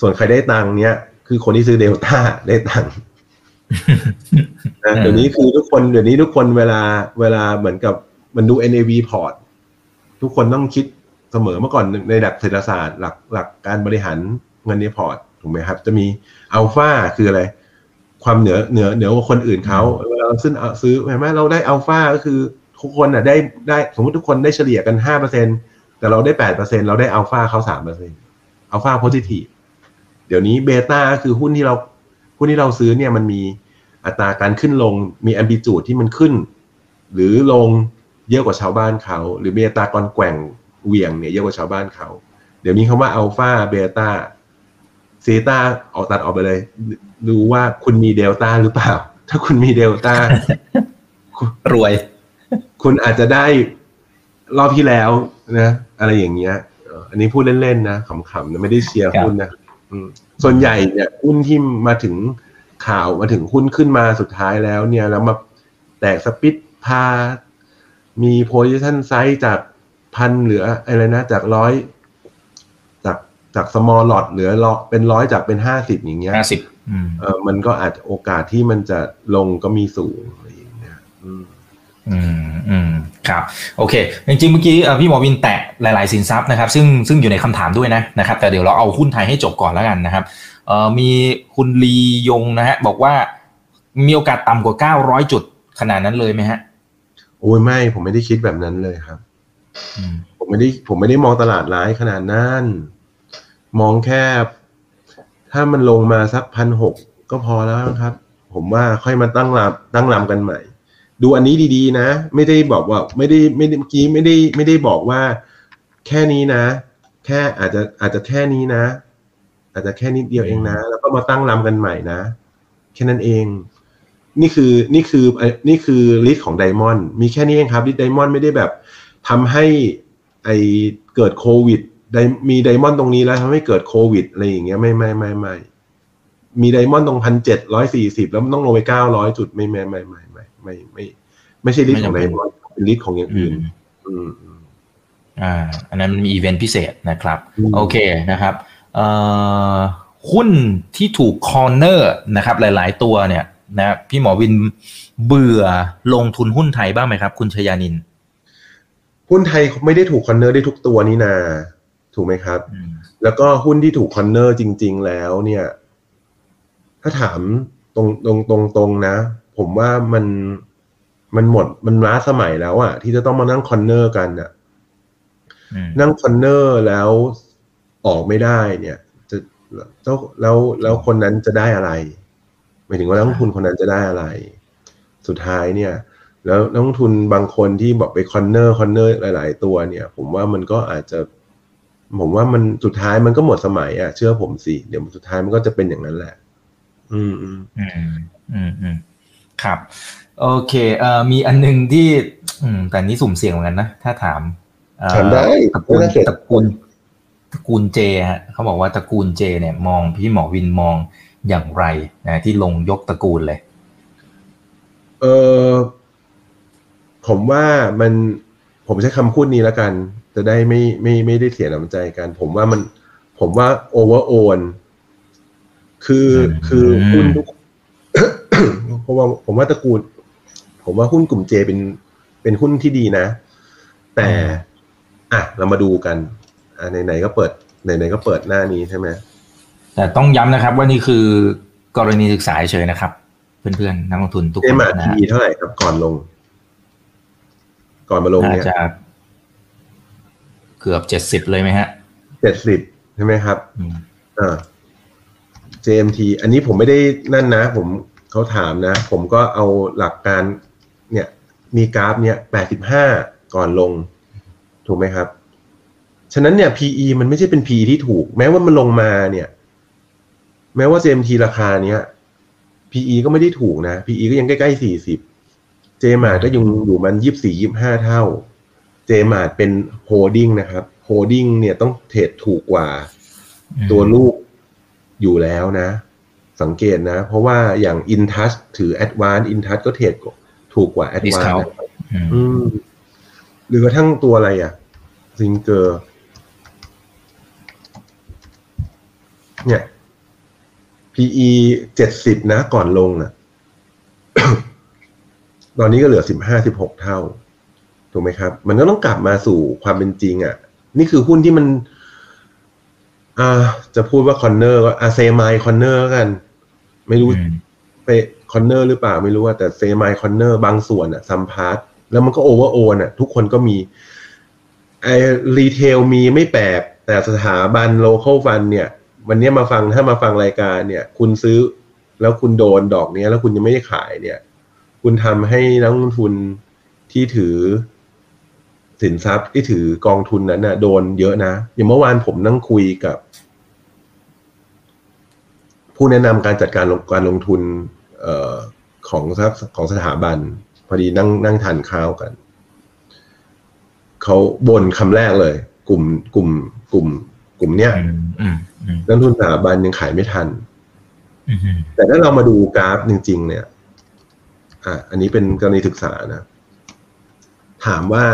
ส่วนใครได้ตังค์เนี้ยคือคนที่ซื้อเดลต้าได้ตังค์นะเดี๋ยวนี้คือทุกคนเดี๋ยวนี้ทุกคนเวลาเวลาเหมือนกับมันดู NAV พอร์ตทุกคนต้องคิดเสมอเมื่อก่อนในหลักเศรษฐศาสตร์หลักหลักการบริหารเงินในพอร์ตถูกไหมครับ จะมีอัลฟาคืออะไร ความเหนือเหนือเหนือกว่าคนอื่นเขาเวลาเราซื้อซื้อเห็นไหมเราได้อัลฟาก็คือ ทุกคนอะได้ได้สมมติทุกคนได้เฉลี่ยกันห้าเปอร์เซ็นแต่เราได้แปดเปอร์เซ็นเราได้อัลฟาเขาสามเปอร์เซ็น alpha positive เดี๋ยวนี้ beta คือหุ้นที่เราหุ้นที่เราซื้อเนี่ยมันมีอัตราการขึ้นลงมีแอม l ิจูดที่มันขึ้น หรือลงเยอะกว่าชาวบ้านเขา หรือมีอัตราการแกว่งเหวี่ยงเนี่ยเยอะกว่าชาวบ้านเขา เดี๋ยวนี้คำว่า alpha beta theta ออกตัดออกไปเลย ดูว่าคุณมีเดลต้าหรือเปล่า ถ้าคุณมีเดลต้ารวย คุณอาจจะได้รอบที่แล้วนะ อะไรอย่างเงี้ยเอ่ออันนี้พูดเล่นๆนะขำๆนะไม่ได้เชียร์ครับหุ้นนะอืมส่วนใหญ่เนี่ยหุ้นที่มาถึงข่าวมาถึงหุ้นขึ้นมาสุดท้ายแล้วเนี่ยแล้วมาแตก split par มีโพ i ิชันไซส์จากพันเหลืออะไรนะ จากร้อยจากจาก small lot เหลือร้อยเป็นร้อยจากเป็นห้าสิบอย่างเงี้ยห้าสิบอืมเออมันก็อาจโอกาสที่มันจะลงก็มีสูงอะไรอย่างเงี้ยอืม อืมอืมครับโอเค จริงๆเมื่อกี้เอ่อพี่หมอวินแตะหลายๆสินทรัพย์นะครับ ซึ่งซึ่งอยู่ในคำถามด้วยนะนะครับ แต่เดี๋ยวเราเอาหุ้นไทยให้จบก่อนแล้วกันนะครับเอ่อมีคุณลียงนะฮะบอกว่ามีโอกาสต่ำกว่า 900 จุดขนาดนั้นเลยไหมฮะ โอ้ยไม่ผมไม่ได้คิดแบบนั้นเลยครับอืมผมไม่ได้ผมไม่ได้มองตลาดร้ายขนาดนั้น มองแค่ ถ้ามันลงมาสักพันหกก็พอแล้วครับ ผมว่าค่อยมาตั้งลำตั้งลำกันใหม่ ดูอันนี้ดีๆนะ ไม่ได้บอกว่าไม่ได้ไม่ได้เมื่อกี้ไม่ได้ไม่ได้บอกว่า แค่นี้นะ แค่อาจจะอาจจะแค่นี้นะ อาจจะแค่นิดเดียวเองนะ แล้วก็มาตั้งลำกันใหม่นะ แค่นั้นเอง นี่คือนี่คือเอ่อนี่คือ risk ของ diamond มีแค่นี้เองครับ risk diamond ไม่ได้แบบทำให้ไอเกิดโควิดไดมี diamond ตรงนี้แล้วทำให้เกิดโควิดอะไรอย่างเงี้ยไม่ไม่ไม่ไม่มี diamond ตรงพันเจ็ดร้อยสี่สิบแล้วมันต้องลงไปเก้าร้อยจุดไม่ไม่ไม่ไม่ ไม่ไม่ไม่ ไม่ใช่ risk ของ diamond เป็น risk ของอย่างอือื่นมอืมอืมอ่า อันนั้นมีอีเวนต์พิเศษนะครับอืมโอเคนะครับเอ่อหุ้นที่ถูก corner นะครับ หลาย ๆ ตัวเนี่ยนะพี่หมอวินเบื่อลงทุนหุ้นไทยบ้างไหมครับ คุณชยานิน หุ้นไทยไม่ได้ถูก corner ได้ทุกตัวนี่นา ถูกไหมครับอืมแล้วก็หุ้นที่ถูก corner จริง ๆ แล้วเนี่ย ถ้าถามตรงตรงตรงตรงนะ ผมว่ามันมันหมดมันล้าสมัยแล้วอะที่จะต้องมานั่ง corner กันอะอืมนั่ง corner แล้วออกไม่ได้เนี่ย จะเจ้าแล้วแล้วคนนั้นจะได้อะไรหมายถึงว่านักลงทุนคนนั้นจะได้อะไร สุดท้ายเนี่ย แล้วนักลงทุนบางคนที่บอกไป corner corner หลาย ๆ ตัวเนี่ย ผมว่ามันก็อาจจะ ผมว่ามันสุดท้ายมันก็หมดสมัยอะเชื่อผมสิเดี๋ยวสุดท้ายมันก็จะเป็นอย่างนั้นแหละ อืมอืมอืมอืมอืม ครับ โอเคเอ่อมีอันหนึงที่ อืม แต่นี้สุ่มเสี่ยงเหมือนกันนะ ถ้าถามเอ่อถามได้ตระกูลไม่น่าเกลียดตระกูลตระกูลเจฮะเขาบอกว่าตระกูลเจ เนี่ยมองพี่หมอวินมองอย่างไรนะที่ลงยกตระกูลเลย เออผมว่ามันผมใช้คำพูดนี้แล้วกัน จะได้ไม่ไม่ไม่ได้เสียน้ำใจกัน ผมว่ามัน ผมว่าโอเวอร์โอนคืออืมคือหุ้นทุก เพราะว่าผมว่าตระกูล ผมว่าหุ้นกลุ่มเจเป็นเป็นหุ้นที่ดีนะ แต่อะเรามาดูกันอะไหนๆก็เปิดไหนๆก็เปิดหน้านี้ใช่ไหมแต่ต้องย้ำนะครับว่านี่คือกรณีศึกษาเฉยๆนะครับ เพื่อนๆนักลงทุนทุกเจคนมานะทีฮะเท่าไหร่ครับก่อนลง ก่อนมาลงน่าเนี่ยจะเกือบเจ็ดสิบเลยไหมฮะเจ็ดสิบใช่ไหมครับอืมอ่า JMT อันนี้ผมไม่ได้นั่นนะ ผม เขาถามนะ ผมก็เอาหลักการเนี่ยมีกราฟเนี่ยแปดสิบห้าก่อนลง ถูกไหมครับ ฉะนั้นเนี่ย PE มันไม่ใช่เป็น PE ที่ถูก แม้ว่ามันลงมาเนี่ย แม้ว่า CMT ราคาเนี้ย PE ก็ไม่ได้ถูกนะ PE ก็ยังใกล้ๆสี่สิบ JMART ก็ยังอยู่มันยี่สี่ยี่ห้าเท่า JMART เป็น holding นะครับ holding เนี่ยต้อง trade ถูกกว่าตัวลูกอยู่แล้วนะ สังเกตนะ เพราะว่าอย่าง InTouch ถือ Advance InTouch ก็เทรดถูกกว่า Advance Discount นะครับอืมหรือกระทั่งตัวอะไรอะซิงเกอร์เนี่ย PE เจ็ดสิบนะก่อนลงนะตอนนี้ก็เหลือสิบห้าสิบหกเท่า ถูกไหมครับ มันก็ต้องกลับมาสู่ความเป็นจริงอะ่ะ นี่คือหุ้นที่มัน อ่าจะพูดว่า corner ก็อา semi corner กัน ไม่รู้อืมไป corner หรือเปล่าไม่รู้ว่าแต่ semi corner บางส่วนอะ some part แล้วมันก็ over own อะทุกคนก็มีไอ retail มีไม่แปลกแต่สถาบัน local fund เนี่ย วันนี้มาฟังถ้ามาฟังรายการเนี่ย คุณซื้อแล้วคุณโดนดอกเนี้ย แล้วคุณยังไม่ได้ขายเนี่ย คุณทำให้นักลงทุนที่ถือ สินทรัพย์ที่ถือกองทุนนั้นน่ะโดนเยอะนะ อย่างเมื่อวานผมนั่งคุยกับ ผู้แนะนำการจัดการลงการลงทุนเอ่อของทรัพย์ของสถาบัน พอดีนั่งนั่งทานข้าวกัน เขาบ่นคำแรกเลย กลุ่มกลุ่ม กลุ่ม กลุ่มเนี้ยอืมอืมอืมนักลงทุนสถาบันยังขายไม่ทันอืมแต่ถ้าเรามาดูกราฟจริง ๆ เนี่ย อะ อันนี้เป็นกรณีศึกษานะ ถามว่า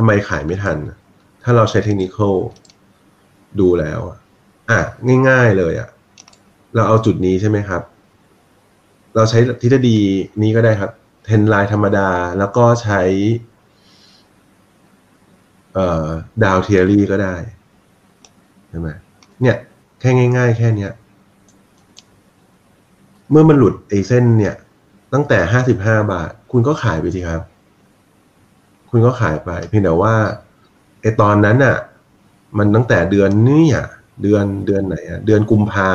ทำไมขายไม่ทัน ถ้าเราใช้เทคนิคดูแล้วอะง่าย ๆเลยอะ เราเอาจุดนี้ใช่ไหมครับ เราใช้ทฤษฎีนี้ก็ได้ครับ เทนไลน์ธรรมดาแล้วก็ใช้ดาวเทียรี่ก็ได้ใช่ไหมเนี่ย แค่ง่าย ๆ แค่เนี้ย เมื่อมันหลุดไอ้เส้นเนี่ย ตั้งแต่ห้าสิบห้าบาท คุณก็ขายไปสิครับ คุณก็ขายไป เพียงแต่ว่าไอ้ตอนนั้นน่ะ มันตั้งแต่เดือนนี่อะเดือนเดือนไหนอะเดือนกุมภา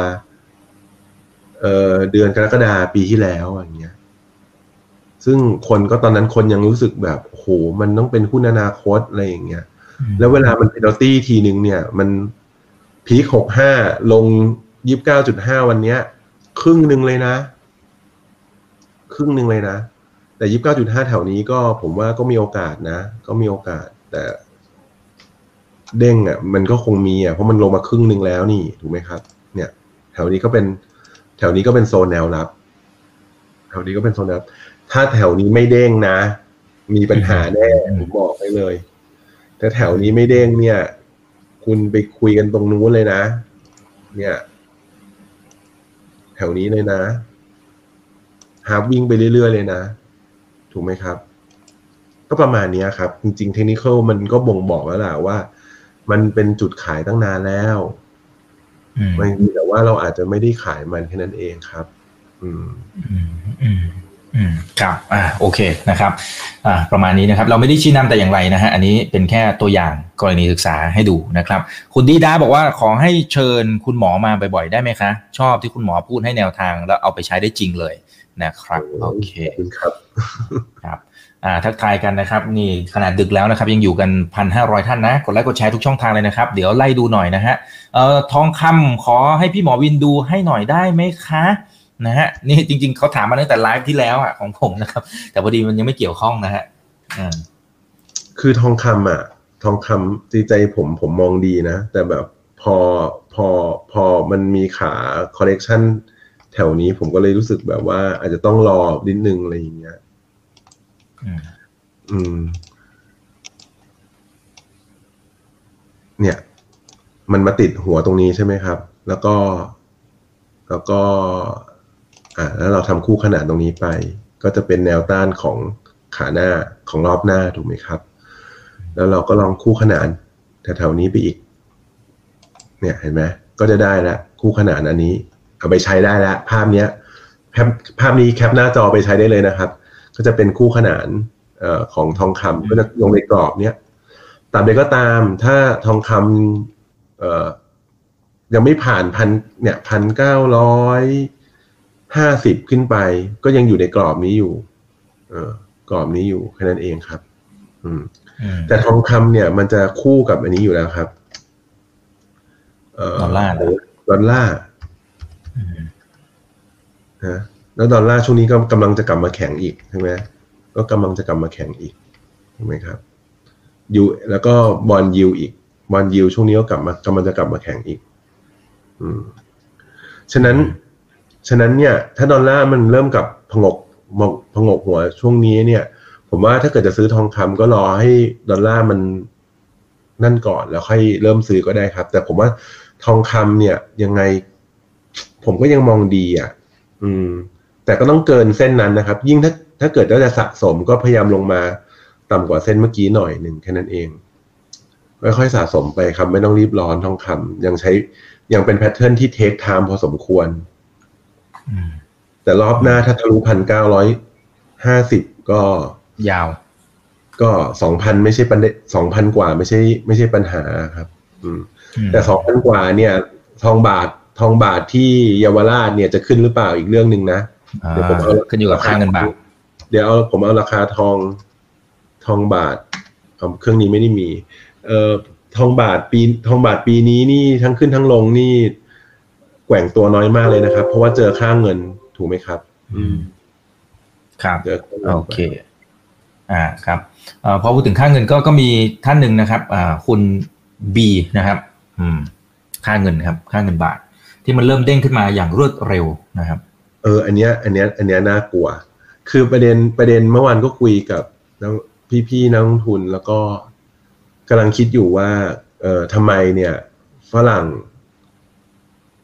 เอ่อเดือนกรกฎาปีที่แล้วอย่างเงี้ย ซึ่งคนก็ตอนนั้นคนยังรู้สึกแบบโอ้โหมันต้องเป็นหุ้นอนาคตอะไรอย่างเงี้ย แล้วเวลามันเพน a ลตี้ทีหนึ่งเนี่ย มันพีคหกห้าลงยี่บเก้าจุดห้าวันเนี้ย ครึ่งหนึ่งเลยนะ ครึ่งหนึ่งเลยนะ แต่ยี่บเก้าจุดห้าแถวนี้ก็ผมว่าก็มีโอกาสนะ ก็มีโอกาส แต่เด้งอะ มันก็คงมีอะเพราะมันลงมาครึ่งหนึ่งแล้วนี่ถูกไหมครับ เนี่ย แถวนี้ก็เป็น แถวนี้ก็เป็นโซนแนวรับ แถวนี้ก็เป็นโซนแนวรับถ้าแถวนี้ไม่เด้งนะ มีปัญหาแน่ผมบอกไปเลยแต่แถวนี้ไม่เด้งเนี่ย คุณไปคุยกันตรงนู้นเลยนะ เนี่ย แถวนี้เลยนะฮาร์วิ่งไปเรื่อยๆเลยนะ ถูกไหมครับ ก็ประมาณเนี้ยครับ จริงๆเทคนิคมันก็บ่งบอกแล้วแหละว่า มันเป็นจุดขายตั้งนานแล้วอืมมันมีแต่ว่าเราอาจจะไม่ได้ขายมันแค่นั้นเองครับอืมอืมอืมอืมครับอ่าโอเคนะครับอ่าประมาณนี้นะครับ เราไม่ได้ชี้นำแต่อย่างไรนะฮะอันนี้เป็นแค่ตัวอย่างกรณีศึกษาให้ดูนะครับ คุณดีดาบอกว่าขอให้เชิญคุณหมอมาบ่อยๆ ได้ไหมคะ ชอบที่คุณหมอพูดให้แนวทางแล้วเอาไปใช้ได้จริงเลย นะครับโอเคขอบคุณครับครับอ่าทักทายกันนะครับ นี่ขนาดดึกแล้วนะครับ ยังอยู่กันพันห้าร้อยท่านนะกดไลค์กดแชร์ทุกช่องทางเลยนะครับ เดี๋ยวไล่ดูหน่อยนะฮะเอ่อทองคำขอให้พี่หมอวินดูให้หน่อยได้ไหมคะนะฮะนี่จริง ๆเขาถามมาตั้งแต่ไลฟ์ที่แล้วอะของผมนะครับ แต่พอดีมันยังไม่เกี่ยวข้องนะฮะอ่าคือทองคำอะ ทองคำใจใจผมผมมองดีนะ แต่แบบพอพอพอมันมีขาคอลเลกชัน แถวนี้ผมก็เลยรู้สึกแบบว่า อาจจะต้องรอนิดนึงอะไรอย่างเงี้ยอืมอืม เนี่ย มันมาติดหัวตรงนี้ใช่ไหมครับ แล้วก็ แล้วก็ อ่า แล้วเราทำคู่ขนานตรงนี้ไป ก็จะเป็นแนวต้านของขาหน้าของรอบหน้าถูกไหมครับ แล้วเราก็ลองคู่ขนานแถวๆนี้ไปอีก เนี่ยเห็นไหมก็จะได้ละคู่ขนานอันนี้ เอาไปใช้ได้ละภาพเนี้ยภาพภาพนี้แคปหน้าจอไปใช้ได้เลยนะครับ ก็จะเป็นคู่ขนานเอ่อของทองคำก็จะลงในกรอบเนี้ยตามใดก็ตาม ถ้าทองคำเอ่อยังไม่ผ่านพันเนี่ยพันเก้าร้อยห้าสิบขึ้นไป ก็ยังอยู่ในกรอบนี้อยู่เออกรอบนี้อยู่แค่นั้นเองครับอืมอืม แต่ทองคำเนี่ย มันจะคู่กับอันนี้อยู่แล้วครับดอลลาร์เหรอดอลลาร์ ฮะแล้วดอลลาร์ช่วงนี้ก็กำลังจะกลับมาแข็งอีกใช่ไหมก็กำลังจะกลับมาแข็งอีกถูกไหมครับยูแล้วก็บอลยูอีกบอลยูช่วงนี้ก็กลับมากำลังจะกลับมาแข็งอีก อืมฉะนั้น ฉะนั้นเนี่ย ถ้าดอลลาร์มันเริ่มกับผงกผงกหัวช่วงนี้เนี่ย ผมว่าถ้าเกิดจะซื้อทองคำก็รอให้ดอลลาร์มันนั่นก่อนแล้วค่อยเริ่มซื้อก็ได้ครับ แต่ผมว่าทองคำเนี่ยยังไง ผมก็ยังมองดีอะ อืม แต่ก็ต้องเกินเส้นนั้นนะครับ ยิ่งถ้าถ้าเกิดว่าจะสะสมก็พยายามลงมาต่ำกว่าเส้นเมื่อกี้หน่อยหนึ่งแค่นั้นเองค่อยๆสะสมไปครับไม่ต้องรีบร้อนทองคำยังใช้ยังเป็นแพทเทิร์นที่เทคไทม์พอสมควรอืมแต่รอบหน้าถ้าทะลุพันเก้าร้อยห้าสิบก็ยาว ก็สองพันไม่ใช่ปัญสองพันกว่าไม่ใช่ ไม่ใช่ปัญหาครับ อืมอืมแต่สองพันกว่าเนี่ย ทองบาท ทองบาทที่เยาวราชเนี่ยจะขึ้นหรือเปล่าอีกเรื่องหนึ่งนะอ่าเดี๋ยวผมเอาขึ้นอยู่กับค่าเงินบาทเดี๋ยวเอาผมเอาราคาทองทองบาทเอาเครื่องนี้ไม่ได้มี เอ่อทองบาทปีทองบาทปีนี้นี่ทั้งขึ้นทั้งลงนี่แกว่งตัวน้อยมากเลยนะครับ เพราะว่าเจอค่าเงินถูกไหมครับ อืมครับเจอค่างินโอเค อ่าครับเอ่อพอพูดถึงค่าเงินก็ก็มีท่านหนึ่งนะครับอ่าคุณบีนะครับ อืม ค่าเงินครับ ค่าเงินบาท ที่มันเริ่มเด้งขึ้นมาอย่างรวดเร็วนะครับ เออ อันเนี้ยอันเนี้ยอันเนี้ยน่ากลัว คือประเด็นประเด็นเมื่อวานก็คุยกับนักพี่ๆนักลงทุนแล้วก็กำลังคิดอยู่ว่า เอ่อทำไมเนี่ยฝรั่ง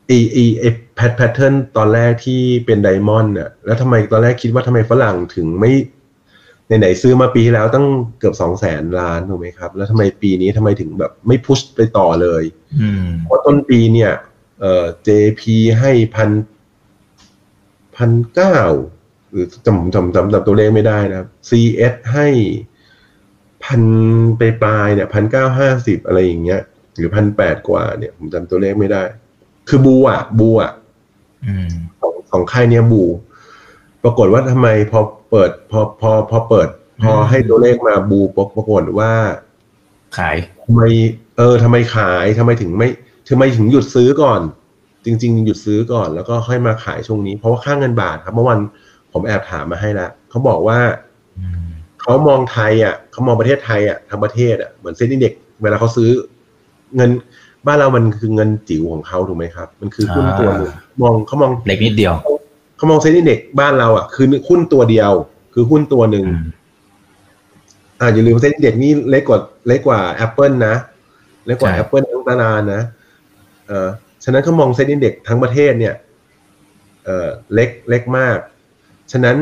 ไอไอไอแพทแพทเทิร์นตอนแรกที่เป็นไดมอนด์เนี่ยแล้วทำไมตอนแรกคิดว่าทำไมฝรั่งถึงไม่ไหนๆซื้อมาปีที่แล้วตั้งเกือบสองแสนล้านถูกไหมครับ แล้วทำไมปีนี้ทำไมถึงแบบไม่พุชไปต่อเลยอืมเพราะต้นปีเนี่ย เอ่อ JP ให้พันพันเก้าหรือจำจำจำจำตัวเลขไม่ได้นะครับ CS ให้พันไปปลายๆเนี่ยพันเก้าห้าสิบอะไรอย่างเงี้ย หรือพันแปดกว่าเนี่ยผมจำตัวเลขไม่ได้ คือบูอะบูอะอืมของของค่ายเนี้ยบู ปรากฏว่าทำไมพอเปิด พอพอพอเปิด พอให้ตัวเลขมาบูปรปรากฏว่า ขายทำไมเออทำไมขายทำไมถึงไม่ ทำไมถึงหยุดซื้อก่อน จริง ๆ หยุดซื้อก่อน แล้วก็ค่อยมาขายช่วงนี้ เพราะว่าค่าเงินบาทครับ เมื่อวันผมแอบถามมาให้แล้วเขาบอกว่าอืมเขามองไทยอะเขามองประเทศไทยอะทั้งประเทศอะเหมือนเซ็นดิ้งเด็กเวลาเขาซื้อเงินบ้านเรามันคือเงินจิ๋วของเขาถูกไหมครับ มันคือหุ้นตัวหนึ่งมองเขามองเล็กนิดเดียวเขามอง SET index บ้านเราอะคือหุ้นตัวเดียว คือหุ้นตัวหนึ่งอืมอ่าอย่าลืม SET index นี่เล็กกว่าเล็กกว่า Apple นะเล็กกว่าใช่ Apple ทั้งตลาดนะ เออฉะนั้นเขามอง SET index ทั้งประเทศเนี่ยเออเล็กเล็กมาก ฉะนั้น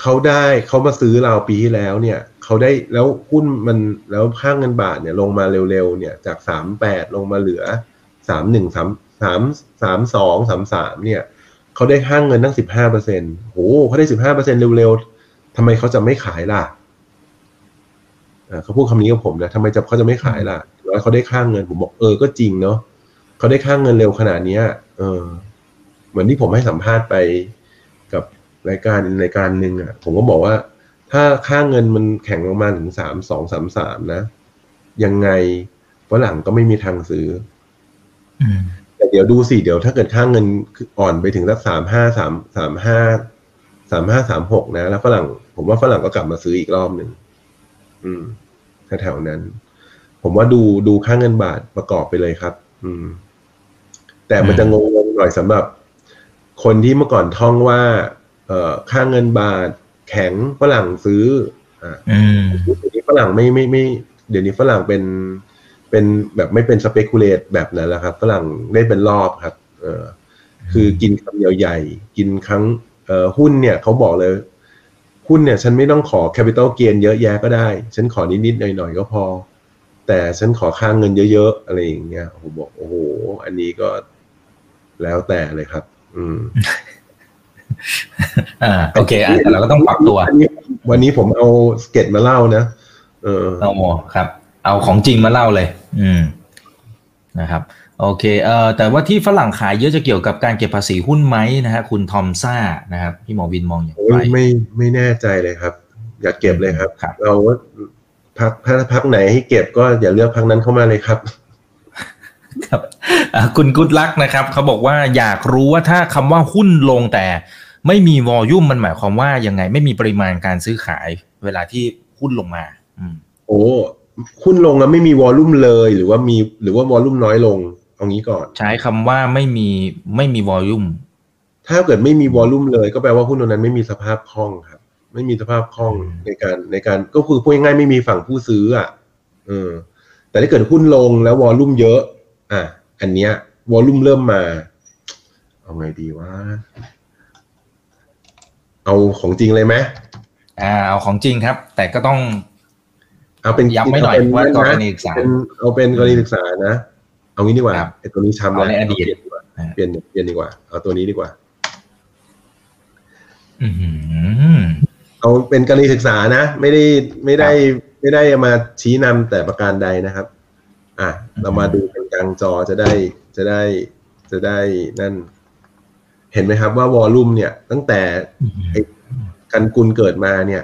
เขาได้เขามาซื้อเราปีที่แล้วเนี่ยเขาได้แล้วหุ้นมันแล้วค่างเงินบาทเนี่ยลงมาเร็วๆเนี่ยจากสามแปดลงมาเหลือสามหนึ่งสามสามสามสองสามสามเนี่ยเขาได้ค่างเงินตั้งสิบห้าเปอร์เซ็นต์โหเขาได้สิบห้าเปอร์เซ็นต์เร็วๆทำไมเขาจะไม่ขายล่ะเขาพูดคำนี้กับผมนะทำไมจะเขาจะไม่ขายล่ะแล้วเขาได้ค่างเงินผมบอกเออก็จริงเนาะ เขาได้ค่างเงินเร็วขนาดเนี้ยเออเหมือนที่ผมให้สัมภาษณ์ไปกับรายการรายการหนึ่งอะ ผมก็บอกว่า ถ้าค่าเงินมันแข็งลงมาถึงสามสองสามสามนะ ยังไงฝรั่งก็ไม่มีทางซื้ออืมแต่เดี๋ยวดูสิเดี๋ยวถ้าเกิดค่าเงินอ่อนไปถึงสักสามห้าสามสามห้าสามห้าสามหกนะ แล้วฝรั่ง ผมว่าฝรั่งก็กลับมาซื้ออีกรอบหนึ่งอืมแถวๆนั้น ผมว่าดูดูค่าเงินบาทประกอบไปเลยครับ อืม แต่มันจะงงๆหน่อยสำหรับ คนที่เมื่อก่อนท่องว่าเอ่อค่าเงินบาทแข็งฝรั่งซื้ออ่าอืมเดี๋ยวนี้ฝรั่งไม่ไม่ไม่เดี๋ยวนี้ฝรั่งเป็นเป็นแบบไม่เป็นสเปกุเลตแบบนั้นแล้วครับฝรั่งได้เป็นรอบครับ เออคือกินคำใหญ่ๆกินครั้งเอ่อหุ้นเนี่ยเขาบอกเลย หุ้นเนี่ย ฉันไม่ต้องขอแคปิตอลเกนเยอะแยะก็ได้ ฉันขอนิดๆหน่อยๆก็พอ แต่ฉันขอค่างเงินเยอะๆ อะไรอย่างเงี้ยผมบอกโอ้โห อันนี้ก็ แล้วแต่เลยครับ อืมอ่าโอเคอะแต่เราก็ต้องปรับตัวอันนี้วันนี้ผมเอาสเก็ตมาเล่านะเออเอาครับ เอาของจริงมาเล่าเลย อืมนะครับโอเคเอ่อแต่ว่าที่ฝรั่งขายเยอะจะเกี่ยวกับการเก็บภาษีหุ้นไหมนะฮะคุณทอมซ่านะครับพี่หมอวินมองอย่างโอ้ไรยไม่ไม่แน่ใจเลยครับ อย่าเก็บเลยครับครับเราว่าพักถ้าพักไหนให้เก็บก็อย่าเลือกพักนั้นเข้ามาเลยครับ ครับอะคุณกุดลักนะครับเขาบอกว่าอยากรู้ว่าถ้าคำว่าหุ้นลงแต่ไม่มีวอลลุ่มมันหมายความว่ายังไง ไม่มีปริมาณการซื้อขายเวลาที่หุ้นลงมาอืมโอ้หุ้นลงแล้วไม่มีวอลลุ่มเลย หรือว่ามีหรือว่าวอลลุ่มน้อยลงเอางี้ก่อน ใช้คำว่าไม่มีไม่มีวอลลุ่มถ้าเกิดไม่มีวอลลุ่มเลยก็แปลว่าหุ้นตัวนั้นไม่มีสภาพคล่องครับ ไม่มีสภาพคล่องในการในการก็คือพูดง่ายๆไม่มีฝั่งผู้ซื้ออะเออแต่ถ้าเกิดหุ้นลงแล้ววอลลุ่มเยอะ อะอันเนี้ยวอลลุ่มเริ่มมา เอาไงดีว่า เอาของจริงเลยไหมอ่าเอาของจริงครับ แต่ก็ต้อง เอาเป็นย้ำไว้หน่อยเเป็ว่ากรนะณีศึกษาเป็นเอาเป็นกรณีศึกษานะเอางี้ดีกว่าครับไอ้ตัวนี้ช้ำเอาแล้วในอดีตเปลี่ยนดีกว่าอ่าเปลี่ยนเปลี่ยนดีกว่า เอาตัวนี้ดีกว่าอืมเอาเป็นกรณีศึกษานะ ไม่ได้ไม่ได้ไม่ได้มาชี้นำแต่ประการใดนะครับ อะเรามาดูกันกลางจอจะได้จะได้จะได้นั่น เห็นไหมครับว่าวอลลุ่มเนี่ย ตั้งแต่กันกุลเกิดมาเนี่ย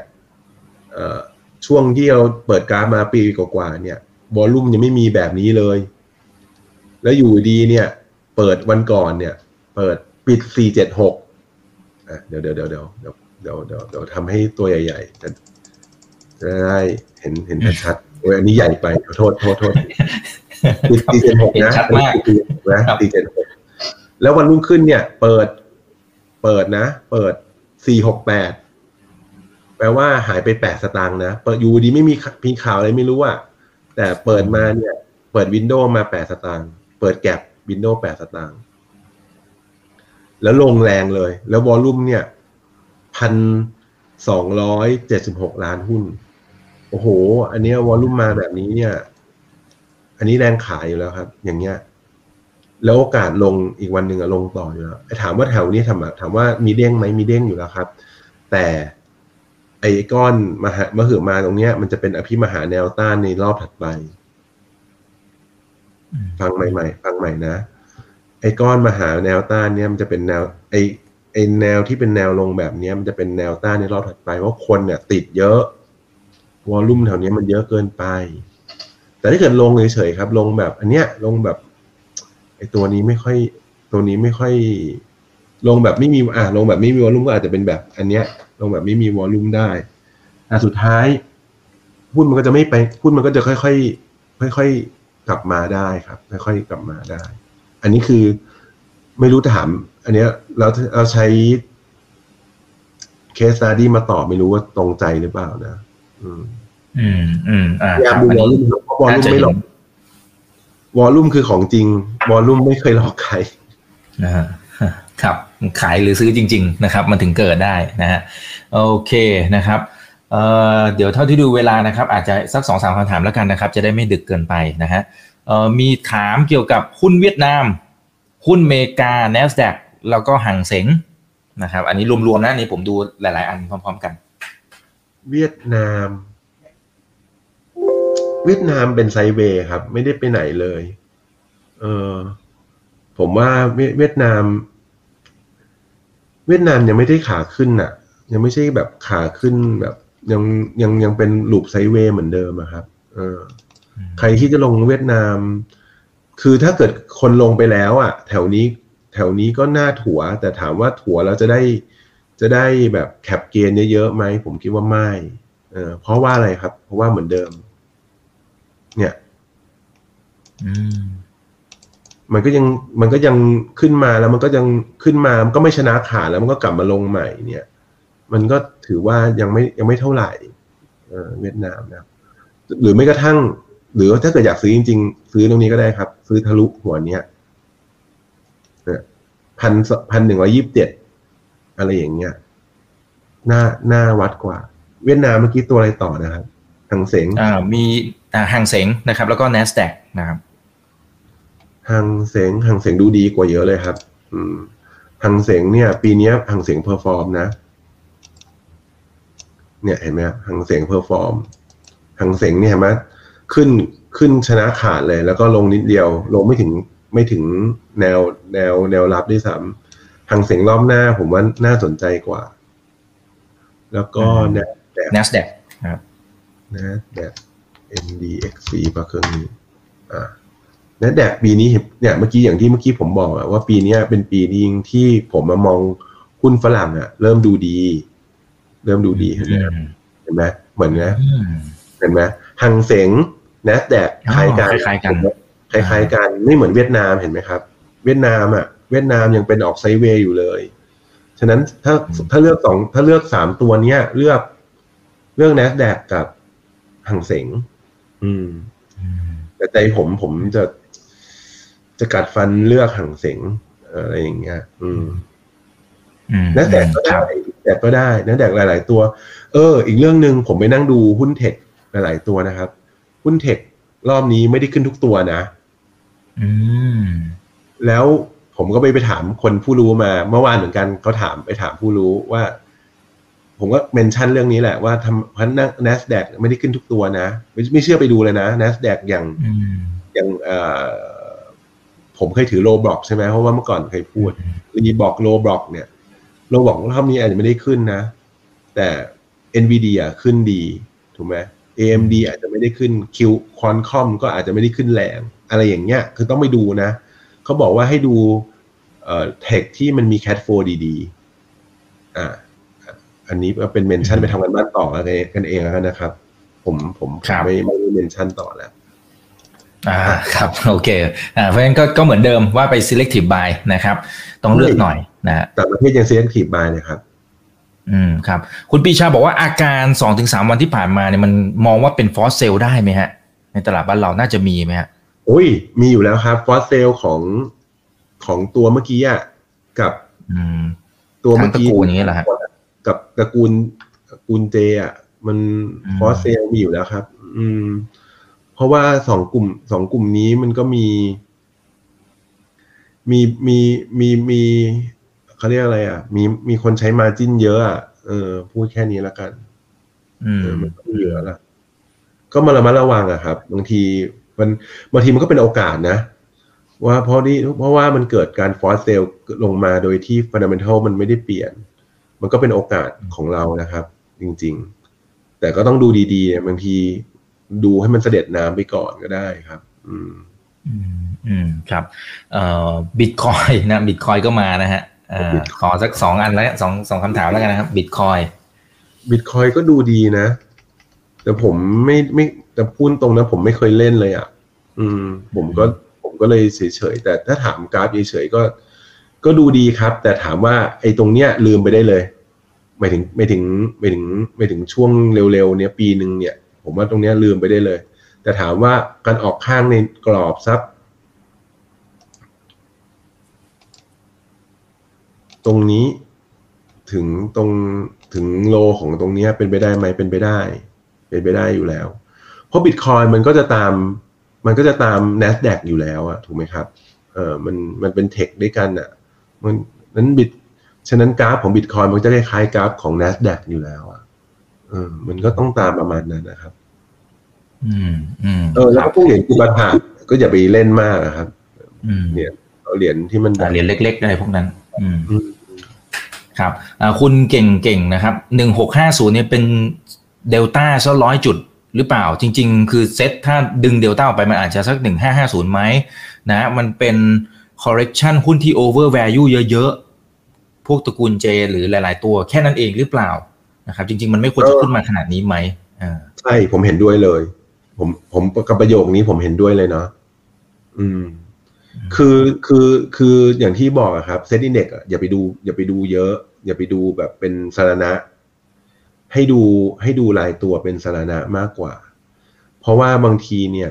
ช่วงที่เราเปิดกราฟมาปีกว่าๆเนี่ยวอลลุ่มยังไม่มีแบบนี้เลย แล้วอยู่ดีเนี่ย เปิดวันก่อนเนี่ย เปิดปิดสี่476อะเดี๋ยวเดี๋ยวเดี๋ยวเดี๋ยวเดี๋ยวเดี๋ยวเดี๋ยวทำให้ตัวใหญ่ๆจะได้เห็นเห็นชัด อ้ยอันนี้ใหญ่ไปขอโทษโทษโทษปิด476เห็นนะชัดมากปิด476นะ476แล้ววันรุ่งขึ้นเนี่ย เปิด เปิดนะ เปิด468แปลว่าหายไป8สตางค์นะ เปิดอยู่ดีไม่มีมีข่าวอะไรไม่รู้อะแต่เปิดมาเนี่ย เปิดวินโดว์มา8สตางค์เปิดแก็บวินโดว์8สตางค์แล้วลงแรงเลย แล้ววอลลุ่มเนี่ยพันสองร้อยเจ็ดสิบหกล้านหุ้น โอ้โห อันเนี้ยวอลลุ่มมาแบบนี้เนี่ย อันนี้แรงขายอยู่แล้วครับ อย่างเงี้ย แล้วโอกาสลงอีกวันหนึ่งอะลงต่ออยู่แล้วไอ้ถามว่าแถวนี้ทำอะถามว่ามีเด้งไหมมีเด้งอยู่แล้วครับ แต่ไอ้ก้อนมหามหึมาตรงเนี้ย มันจะเป็นอภิมหาแนวต้านในรอบถัดไป ฟังใหม่ๆฟังใหม่นะ ไอ้ก้อนมหาแนวต้านเนี่ยมันจะเป็นแนว ไอ้ไอ้แนวที่เป็นแนวลงแบบเนี้ย มันจะเป็นแนวต้านในรอบถัดไปเพราะคนเนี่ย ติดเยอะ วอลลุ่มแถวนี้มันเยอะเกินไป แต่ถ้าเกิดลงเฉยๆครับ ลงแบบอันเนี้ยลงแบบไอตัวนี้ไม่ค่อย ตัวนี้ไม่ค่อย ลงแบบไม่มีอะลงแบบไม่มีวอลลุ่มก็อาจจะเป็นแบบอันเนี้ย ลงแบบไม่มีวอลลุ่มได้แต่สุดท้ายหุ้นมันก็จะไม่ไปหุ้นมันก็จะค่อยๆค่อยๆกลับมาได้ครับ ค่อยๆกลับมาได้ อันนี้คือไม่รู้ถาม อันเนี้ยเราเราใช้เคส t าดี้มาตอบไม่รู้ว่าตรงใจหรือเปล่านะ อืม อืมอืมอ่าพยายามดูวอลลุ่มเพราะวอลลุ่มไม่หลอกวอลลุ่มคือของจริง วอลลุ่มไม่เคยหลอกใครนะฮะครับ ขายหรือซื้อจริง ๆ นะครับ มันถึงเกิดได้นะฮะโอเคนะครับเอ่อเดี๋ยวเท่าที่ดูเวลานะครับ อาจจะสักสองสามคำถามแล้วกันนะครับ จะได้ไม่ดึกเกินไปนะฮะเอ่อมีถามเกี่ยวกับหุ้นเวียดนาม หุ้นเมกา NASDAQ แล้วก็ห่างเสงนะครับ อันนี้รวมๆนะอันนี่ผมดูหลาย ๆ อันพร้อม ๆ กัน เวียดนาม เวียดนามเป็น sideway ครับ ไม่ได้ไปไหนเลย เออผมว่าเวียเวียดนาม เวียดนามยังไม่ได้ขาขึ้นน่ะ ยังไม่ใช่แบบขาขึ้นแบบ ยังยังยังเป็นรูป sideway เหมือนเดิมอะครับ เออ ใครที่จะลงเวียดนาม คือถ้าเกิดคนลงไปแล้ว อะ แถวนี้ แถวนี้ก็น่าถัว แต่ถามว่าถัวแล้วจะได้ จะได้แบบ cap gain เยอะๆไหมผมคิดว่าไม่เออเพราะว่าอะไรครับ เพราะว่าเหมือนเดิม เนี่ยอืมมันก็ยังมันก็ยังขึ้นมาแล้วมันก็ยังขึ้นมามันก็ไม่ชนะขาดแล้วมันก็กลับมาลงใหม่ เนี่ย มันก็ถือว่ายังไม่ยังไม่เท่าไหร่เออเวียดนามนะครับหรือไม่กระทั่ง หรือว่าถ้าเกิดอยากซื้อจริง ๆ ซื้อตรงนี้ก็ได้ครับ ซื้อทะลุหัวเนี้ยพันพันหนึ่งร้อยิบเจ็ด อะไรอย่างเงี้ยหน้าหน้าวัดกว่า เวียดนามเมื่อกี้ตัวอะไรต่อนะครับหังเสงอ่ามีอ่าหังเสงนะครับ แล้วก็ NASDAQ นะครับหังเสงหังเสงดูดีกว่าเยอะเลยครับ อืมหังเสงเนี่ย ปีเนี้ยหังเสง perform นะ เนี่ยเห็นไหมครับหังเสง perform หังเสงเนี่ยเห็นไหมขึ้นขึ้นชนะขาดเลย แล้วก็ลงนิดเดียว ลงไม่ถึงไม่ถึงแนวแนวแนวรับด้วยซ้ำ หังเสียงรอบหน้าผมว่าน่าสนใจกว่า แล้วก็อืมแนวแดก NASDAQ ครับนะแดก NDXC ปะเครื่องนี้อ่านะแดกปีนี้เห็นเนี่ยเมื่อกี้อย่างที่เมื่อกี้ผมบอกอะว่าปีเนี้ยเป็นปีที่ที่ผมมามองหุ้นฝรั่งอะเริ่มดูดี เริ่มดูดีเห็นไหมครับเห็นไหมเหมือนนะอืมเห็นไหมหังเสงนะแดกอ๋อคล้ายกันคล้ายๆกันคล้ายๆกัน ไม่เหมือนเวียดนามเห็นไหมครับ เวียดนามอะ เวียดนามยังเป็นออกไซด์เวย์อยู่เลย ฉะนั้นถ้าถ้าเลือกสองถ้าเลือกสามตัวเนี้ย เลือกเลือก n น s แดกกับหังเสงอืม แต่ใจผมผมจะจะกัดฟันเลือกหังเสงอะไรอย่างเงี้ย อืมอืมนัแดกก็ได้แดกก็ได้นัแดกหลาย ๆ ตัว เออ อีกเรื่องหนึ่งผมไปนั่งดูหุ้นเทคหลาย ๆ ตัวนะครับ หุ้นเทครอบนี้ไม่ได้ขึ้นทุกตัวนะ อืม แล้ว ผมก็ไปไปถามคนผู้รู้มา เมื่อวานเหมือนกันเขาถามไปถามผู้รู้ว่า ผมก็เมนชั่นเรื่องนี้แหละว่าทำพันนัก NASDAQ ไม่ได้ขึ้นทุกตัวนะ ไม่ไม่เชื่อไปดูเลยนะ NASDAQ อย่างอืมอย่างเอ่อผมเคยถือโลบล็อกใช่ไหมเพราะว่าเมื่อก่อนเคยพูดรีบอก Roblox เนี่ย Roblox รอบนี้อาจจะไม่ได้ขึ้นนะ แต่ NVIDIA ขึ้นดีถูกไหม AMD อาจจะไม่ได้ขึ้น Q Qualcomm ก็อาจจะไม่ได้ขึ้นแรง อะไรอย่างเงี้ย คือต้องไปดูนะ เขาบอกว่าให้ดู เอ่อ tech ที่มันมี cash flow ดีๆอ่าอันนี้ก็เป็น mention ไปทำการบ้านต่อกันเองแล้วกันนะครับ ผมผมผมครับไม่ไม่ได้ mention ต่อแล้วอ่าครับโอเคอ่าเพราะฉะนั้นก็ก็เหมือนเดิมว่าไป selective buy นะครับ ต้องเลือกหน่อยนะฮะต่างประเทศยัง selective buy เลยครับอืมครับ คุณปีชาบอกว่าอาการสองถึงสามวันที่ผ่านมาเนี่ยมันมองว่าเป็น force sell ได้ไหมฮะ ในตลาดบ้านเราน่าจะมีไหมฮะโอ้ย มีอยู่แล้วครับ force sell ของ ของตัวเมื่อกี้อะกับอืมตัวเมื่อกี้ทั้งตระกูลอย่างนี้เหรอฮะกับตระกูลตระกูล J อะมันอืมฟอสเซลมีอยู่แล้วครับ อืม เพราะว่าสองกลุ่มสองกลุ่มนี้มันก็มี มีมีมีมีเขาเรียกอะไรอะ มีมีคนใช้มาจิ้นเยอะอะเออ พูดแค่นี้แล้วกัน อืมเออมันก็เหลือละก็มาระมัดระวังอะครับ บางที มันบางทีมันก็เป็นโอกาสนะ ว่าเพราะนี่เพราะว่ามันเกิดการฟอสเซลลงมาโดยที่ฟันเดเมนทัลมันไม่ได้เปลี่ยน มันก็เป็นโอกาสของเรานะครับ จริงๆ แต่ก็ต้องดูดีๆบางทีดูให้มันเสด็จน้ำไปก่อนก็ได้ครับ อืม อืมอืมครับ เอ่อบิตคอยนะบิตคอยก็มานะฮะเอ่อ Bitcoin ขอสักสองอันแล้วสองสองคำถามแล้วกันนะครับบิตคอยบิตคอยก็ดูดีนะ แต่ผมไม่ไม่แต่พูดตรงนะผมไม่เคยเล่นเลยอะ อืม ผมก็ผม ก็เลยเฉยๆแต่ถ้าถามกราฟเฉยๆก็ ก็ดูดีครับ แต่ถามว่าไอ้ตรงเนี้ยลืมไปได้เลยไม่ถึงไม่ถึงไม่ถึงไม่ถึงช่วงเร็วๆเนี้ยปีหนึ่งเนี่ย ผมว่าตรงเนี้ยลืมไปได้เลย แต่ถามว่าการออกข้างในกรอบซับตรงนี้ถึงตรงถึงโลของตรงเนี้ยเป็นไปได้ไหมเป็นไปได้ เป็นไปได้อยู่แล้ว เพราะบิตคอยมันก็จะตาม มันก็จะตาม N a s d a q อยู่แล้วอะถูกไหมครับเออมันมันเป็นเทคด้วยกันอะมันนั้นบิตฉะนั้นกราฟของบิตคอยมันจะคล้ายๆกราฟของ N a s d a q อยู่แล้วอะเออมันก็ต้องตามประมาณนั้นนะครับ อืมอืมเออแล้วก็พวกเหรียญกุบาทาก็อย่าไปเล่นมากอะครับอืมเนี่ยเอาเหรียญที่มันแบอ่าบเหรียญเล็กๆอะไรพวกนั้น อืมอืมครับอ่าคุณเก่งๆนะครับหนึ่งหกห้าศูนย์เนี่ยเป็นเดลต้าซะร้อยจุด หรือเปล่าจริง ๆ คือเซตถ้าดึงเดลต้าออกไปมันอาจจะสักหนึ่งห้าห้าศูนย์ไหมนะมันเป็น correction หุ้นที่ over value เยอะ ๆ พวกตระกูล J หรือหลาย ๆ ตัวแค่นั้นเองหรือเปล่านะครับ จริง ๆ มันไม่ควรจะขึ้นมาขนาดนี้ไหมอ่าใช่ผมเห็นด้วยเลย ผมผมกับประโยคนี้ผมเห็นด้วยเลยเนาะอืม คือคือคืออย่างที่บอกอะครับ SET Index อย่าไปดู อย่าไปดูเยอะ อย่าไปดูแบบเป็นสารณะ ให้ดูให้ดูรายตัวเป็นสารณะมากกว่า เพราะว่าบางทีเนี่ย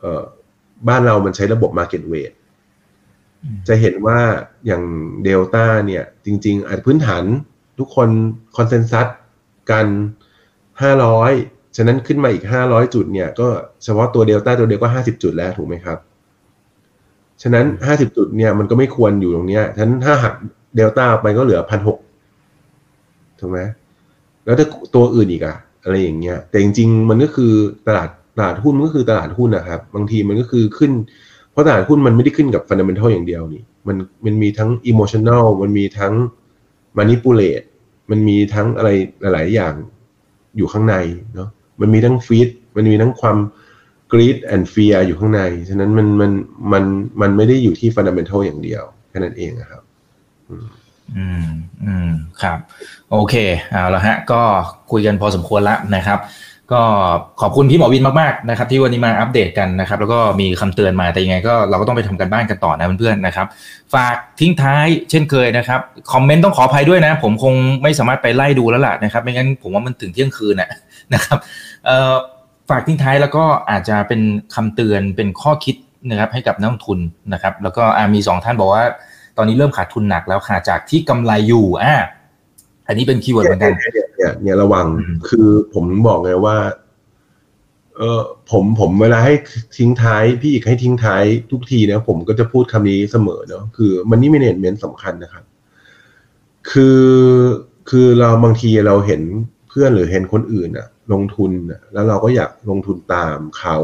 เออบ้านเรามันใช้ระบบ Market Weight อืมจะเห็นว่าอย่างเดลต้าเนี่ย จริง ๆ อาจพื้นฐานทุกคนคอนเซนแซสกัน 500 ฉะนั้นขึ้นมาอีก 500 จุดเนี่ย ก็เฉพาะตัวเดลต้าตัวเดียวก็ 50 จุดแล้วถูกไหมครับ ฉะนั้น 50 จุดเนี่ยมันก็ไม่ควรอยู่ตรงเนี้ยฉะนั้นถ้าหักเดลต้าไปก็เหลือพันหกถูกไหม แล้วถ้าตัวอื่นอีกอะอะไรอย่างเงี้ย แต่จริงๆมันก็คือตลาดตลาดหุ้นมันก็คือตลาดหุ้นนะครับ บางทีมันก็คือขึ้น เพราะตลาดหุ้นมันไม่ได้ขึ้นกับ fundamental อย่างเดียวนี่ มันมันมีทั้ง emotional มันมีทั้ง manipulate มันมีทั้งอะไรหลาย ๆ อย่างอยู่ข้างในเนาะ มันมีทั้งฟีดมันมีทั้งความ greed and fear อยู่ข้างใน ฉะนั้นมันมันมันมันไม่ได้อยู่ที่ fundamental อย่างเดียวแค่นั้นเองนะครับ อืม อืมอืมครับ โอเคเอาละฮะ ก็คุยกันพอสมควรแล้วนะครับ ก็ขอบคุณพี่หมอวินมากๆนะครับ ที่วันนี้มาอัปเดตกันนะครับ แล้วก็มีคำเตือนมาแต่ยังไง ก็เราก็ต้องไปทำการบ้านกันต่อนะเพื่อนๆนะครับ ฝากทิ้งท้ายเช่นเคยนะครับคอมเมนต์ต้องขออภัยด้วยนะ ผมคงไม่สามารถไปไล่ดูแล้วล่ะนะครับไม่งั้นผมว่ามันถึงเที่ยงคืนนะนะครับเอ่อฝากทิ้งท้ายแล้วก็อาจจะเป็นคำเตือนเป็นข้อคิดนะครับให้กับนักลงทุนนะครับ แล้วก็มีสองท่านบอกว่า ตอนนี้เริ่มขาดทุนหนักแล้วค่ะจากที่กำไรอยู่อ่าอันนี้เป็น keyword เหมือนกันเนี่ยเนี่ยเนี่ยระวังอืมคือผมบอกไงว่า เออผมผมเวลาให้ทิ้งท้ายพี่อีกให้ทิ้งท้ายทุกทีนะผมก็จะพูดคำนี้เสมอเนาะคือ money management สำคัญนะครับ คือคือเราบางทีเราเห็นเพื่อนหรือเห็นคนอื่นอะลงทุนอะแล้วเราก็อยากลงทุนตามเขา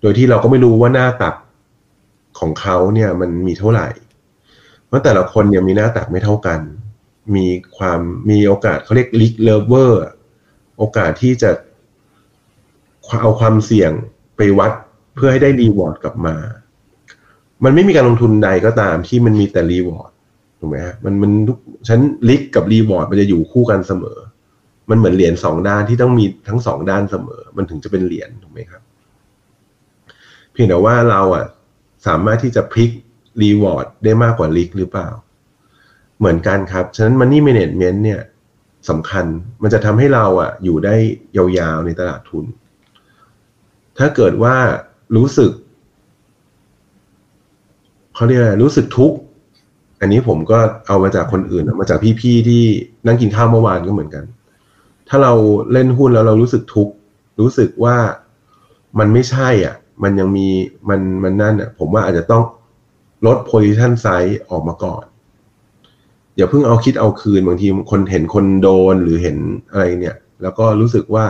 โดยที่เราก็ไม่รู้ว่าหน้าตักของเขาเนี่ย มันมีเท่าไหร่ เพราะแต่ละคนเนี่ยมีหน้าตักไม่เท่ากัน มีความมีโอกาสเขาเรียกลิกเลเวอร์โอกาสที่จะเอาความเสี่ยงไปวัดเพื่อให้ได้รีวอร์ดกลับมา มันไม่มีการลงทุนใดก็ตามที่มันมีแต่ reward ถูกไหมฮะมันมันทุกฉัน risk กับ reward มันจะอยู่คู่กันเสมอ มันเหมือนเหรียญสองด้านที่ต้องมีทั้งสองด้านเสมอ มันถึงจะเป็นเหรียญถูกไหมครับ เพียงแต่ว่าเราอะสามารถที่จะพลิก reward ได้มากกว่า risk หรือเปล่า เหมือนกันครับ ฉะนั้น Money Management เนี่ยสำคัญมันจะทำให้เราอะอยู่ได้ยาวๆในตลาดทุน ถ้าเกิดว่ารู้สึกเขาเรียกอะไรรู้สึกทุกข์อันนี้ผมก็เอามาจากคนอื่นมาจากพี่ๆที่นั่งกินข้าวเมื่อวานก็เหมือนกัน ถ้าเราเล่นหุ้นแล้วเรารู้สึกทุกข์รู้สึกว่ามันไม่ใช่อะ มันยังมีมันมันนั่นอะ ผมว่าอาจจะต้อง ลด position size ออกมาก่อนอย่าเพิ่งเอาคิดเอาคืนบางทีคนเห็นคนโดนหรือเห็นอะไรเนี่ย แล้วก็รู้สึกว่า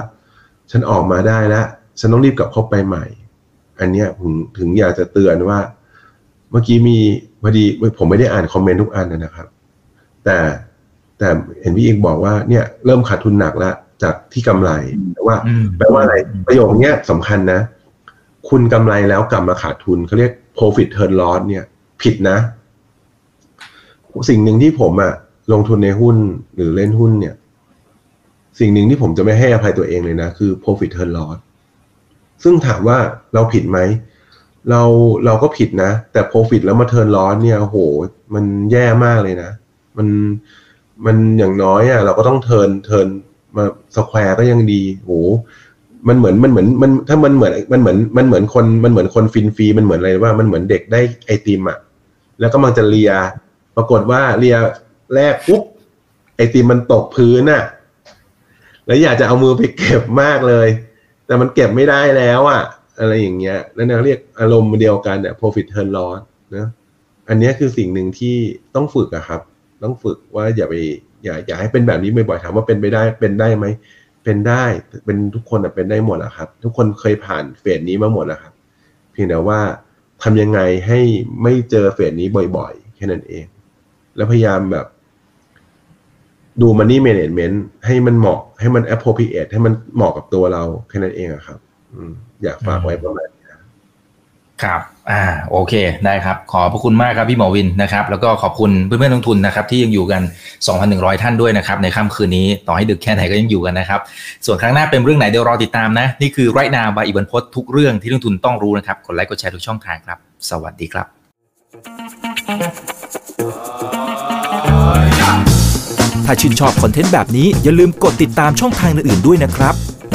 ฉันออกมาได้แล้วฉันต้องรีบกลับเข้าไปใหม่ อันเนี้ยผมถึงอยากจะเตือนว่า เมื่อกี้มีพอดีผมไม่ได้อ่านคอมเมนต์ทุกอันนะครับ แต่แต่เห็นพี่เอกบอกว่าเนี่ยเริ่มขาดทุนหนักแล้วจากที่กำไรแต่ว่าอืมแปลว่าอะไรประโยคเนี้ยสำคัญนะ คุณกำไรแล้วกลับมาขาดทุนเขาเรียก profit turn loss เนี่ย ผิดนะ สิ่งหนึ่งที่ผมอะลงทุนในหุ้นหรือเล่นหุ้นเนี่ย สิ่งหนึ่งที่ผมจะไม่ให้อภัยตัวเองเลยนะ คือ profit turn loss ซึ่งถามว่าเราผิดไหม เราเราก็ผิดนะ แต่ profit แล้วมา turn loss เนี่ยโห มันแย่มากเลยนะ มันมันอย่างน้อยอะเราก็ต้องเทินเทินมาสแควร์ก็ยังดีโหมันเหมือนมันเหมือนมันถ้ามันเหมือนมันเหมือนมันเหมือนคนมันเหมือนคนฟินฟรีมันเหมือนอะไรว่ามันเหมือนเด็กได้ไอติมอะ แล้วก็มันจะเลีย ปรากฏว่าเลียแรกปุ๊บไอติมมันตกพื้นอะแล้วอยากจะเอามือไปเก็บมากเลย แต่มันเก็บไม่ได้แล้วอะอะไรอย่างเงี้ยนี่ยเรียกอารมณ์เดียวกันเนี่ย profit turn loss นะอันนี้คือสิ่งหนึ่งที่ต้องฝึกอะครับ ต้องฝึกว่าอย่าไปอย่าอย่าให้เป็นแบบนี้บ่อยๆถามว่าเป็นไปได้เป็นได้ไหมเป็นได้เป็นทุกคนอะเป็นได้หมดอะครับ ทุกคนเคยผ่านเฟสนี้มาหมดแล้วครับ เพียงแต่ว่า ทำยังไงให้ไม่เจอเฟสนี้บ่อยๆ แค่นั้นเอง แล้วพยายามแบบ ดูมันนี่เมนจเมนต์ให้มันเหมาะให้มัน appropriate ให้มันเหมาะกับตัวเรา แค่นั้นเองอะครับอยากฝากไว้ประมาณนี้ครับ อ่าโอเคได้ครับ ขอบพระคุณมากครับพี่หมอวินนะครับ แล้วก็ขอบคุณเพื่อนๆนักลงทุนนะครับ ที่ยังอยู่กัน 2,100 ท่านด้วยนะครับ ในค่ำคืนนี้ต่อให้ดึกแค่ไหนก็ยังอยู่กันนะครับ ส่วนครั้งหน้าเป็นเรื่องไหนเดี๋ยวรอติดตามนะ นี่คือไรนาบายอิบันพศทุกเรื่องที่นักลงทุนต้องรู้นะครับกดไลค์กดแชร์ทุกช่องทางครับ สวัสดีครับ ถ้าชื่นชอบคอนเทนต์แบบนี้อย่าลืมกดติดตามช่องทางอื่นๆด้วยนะครับ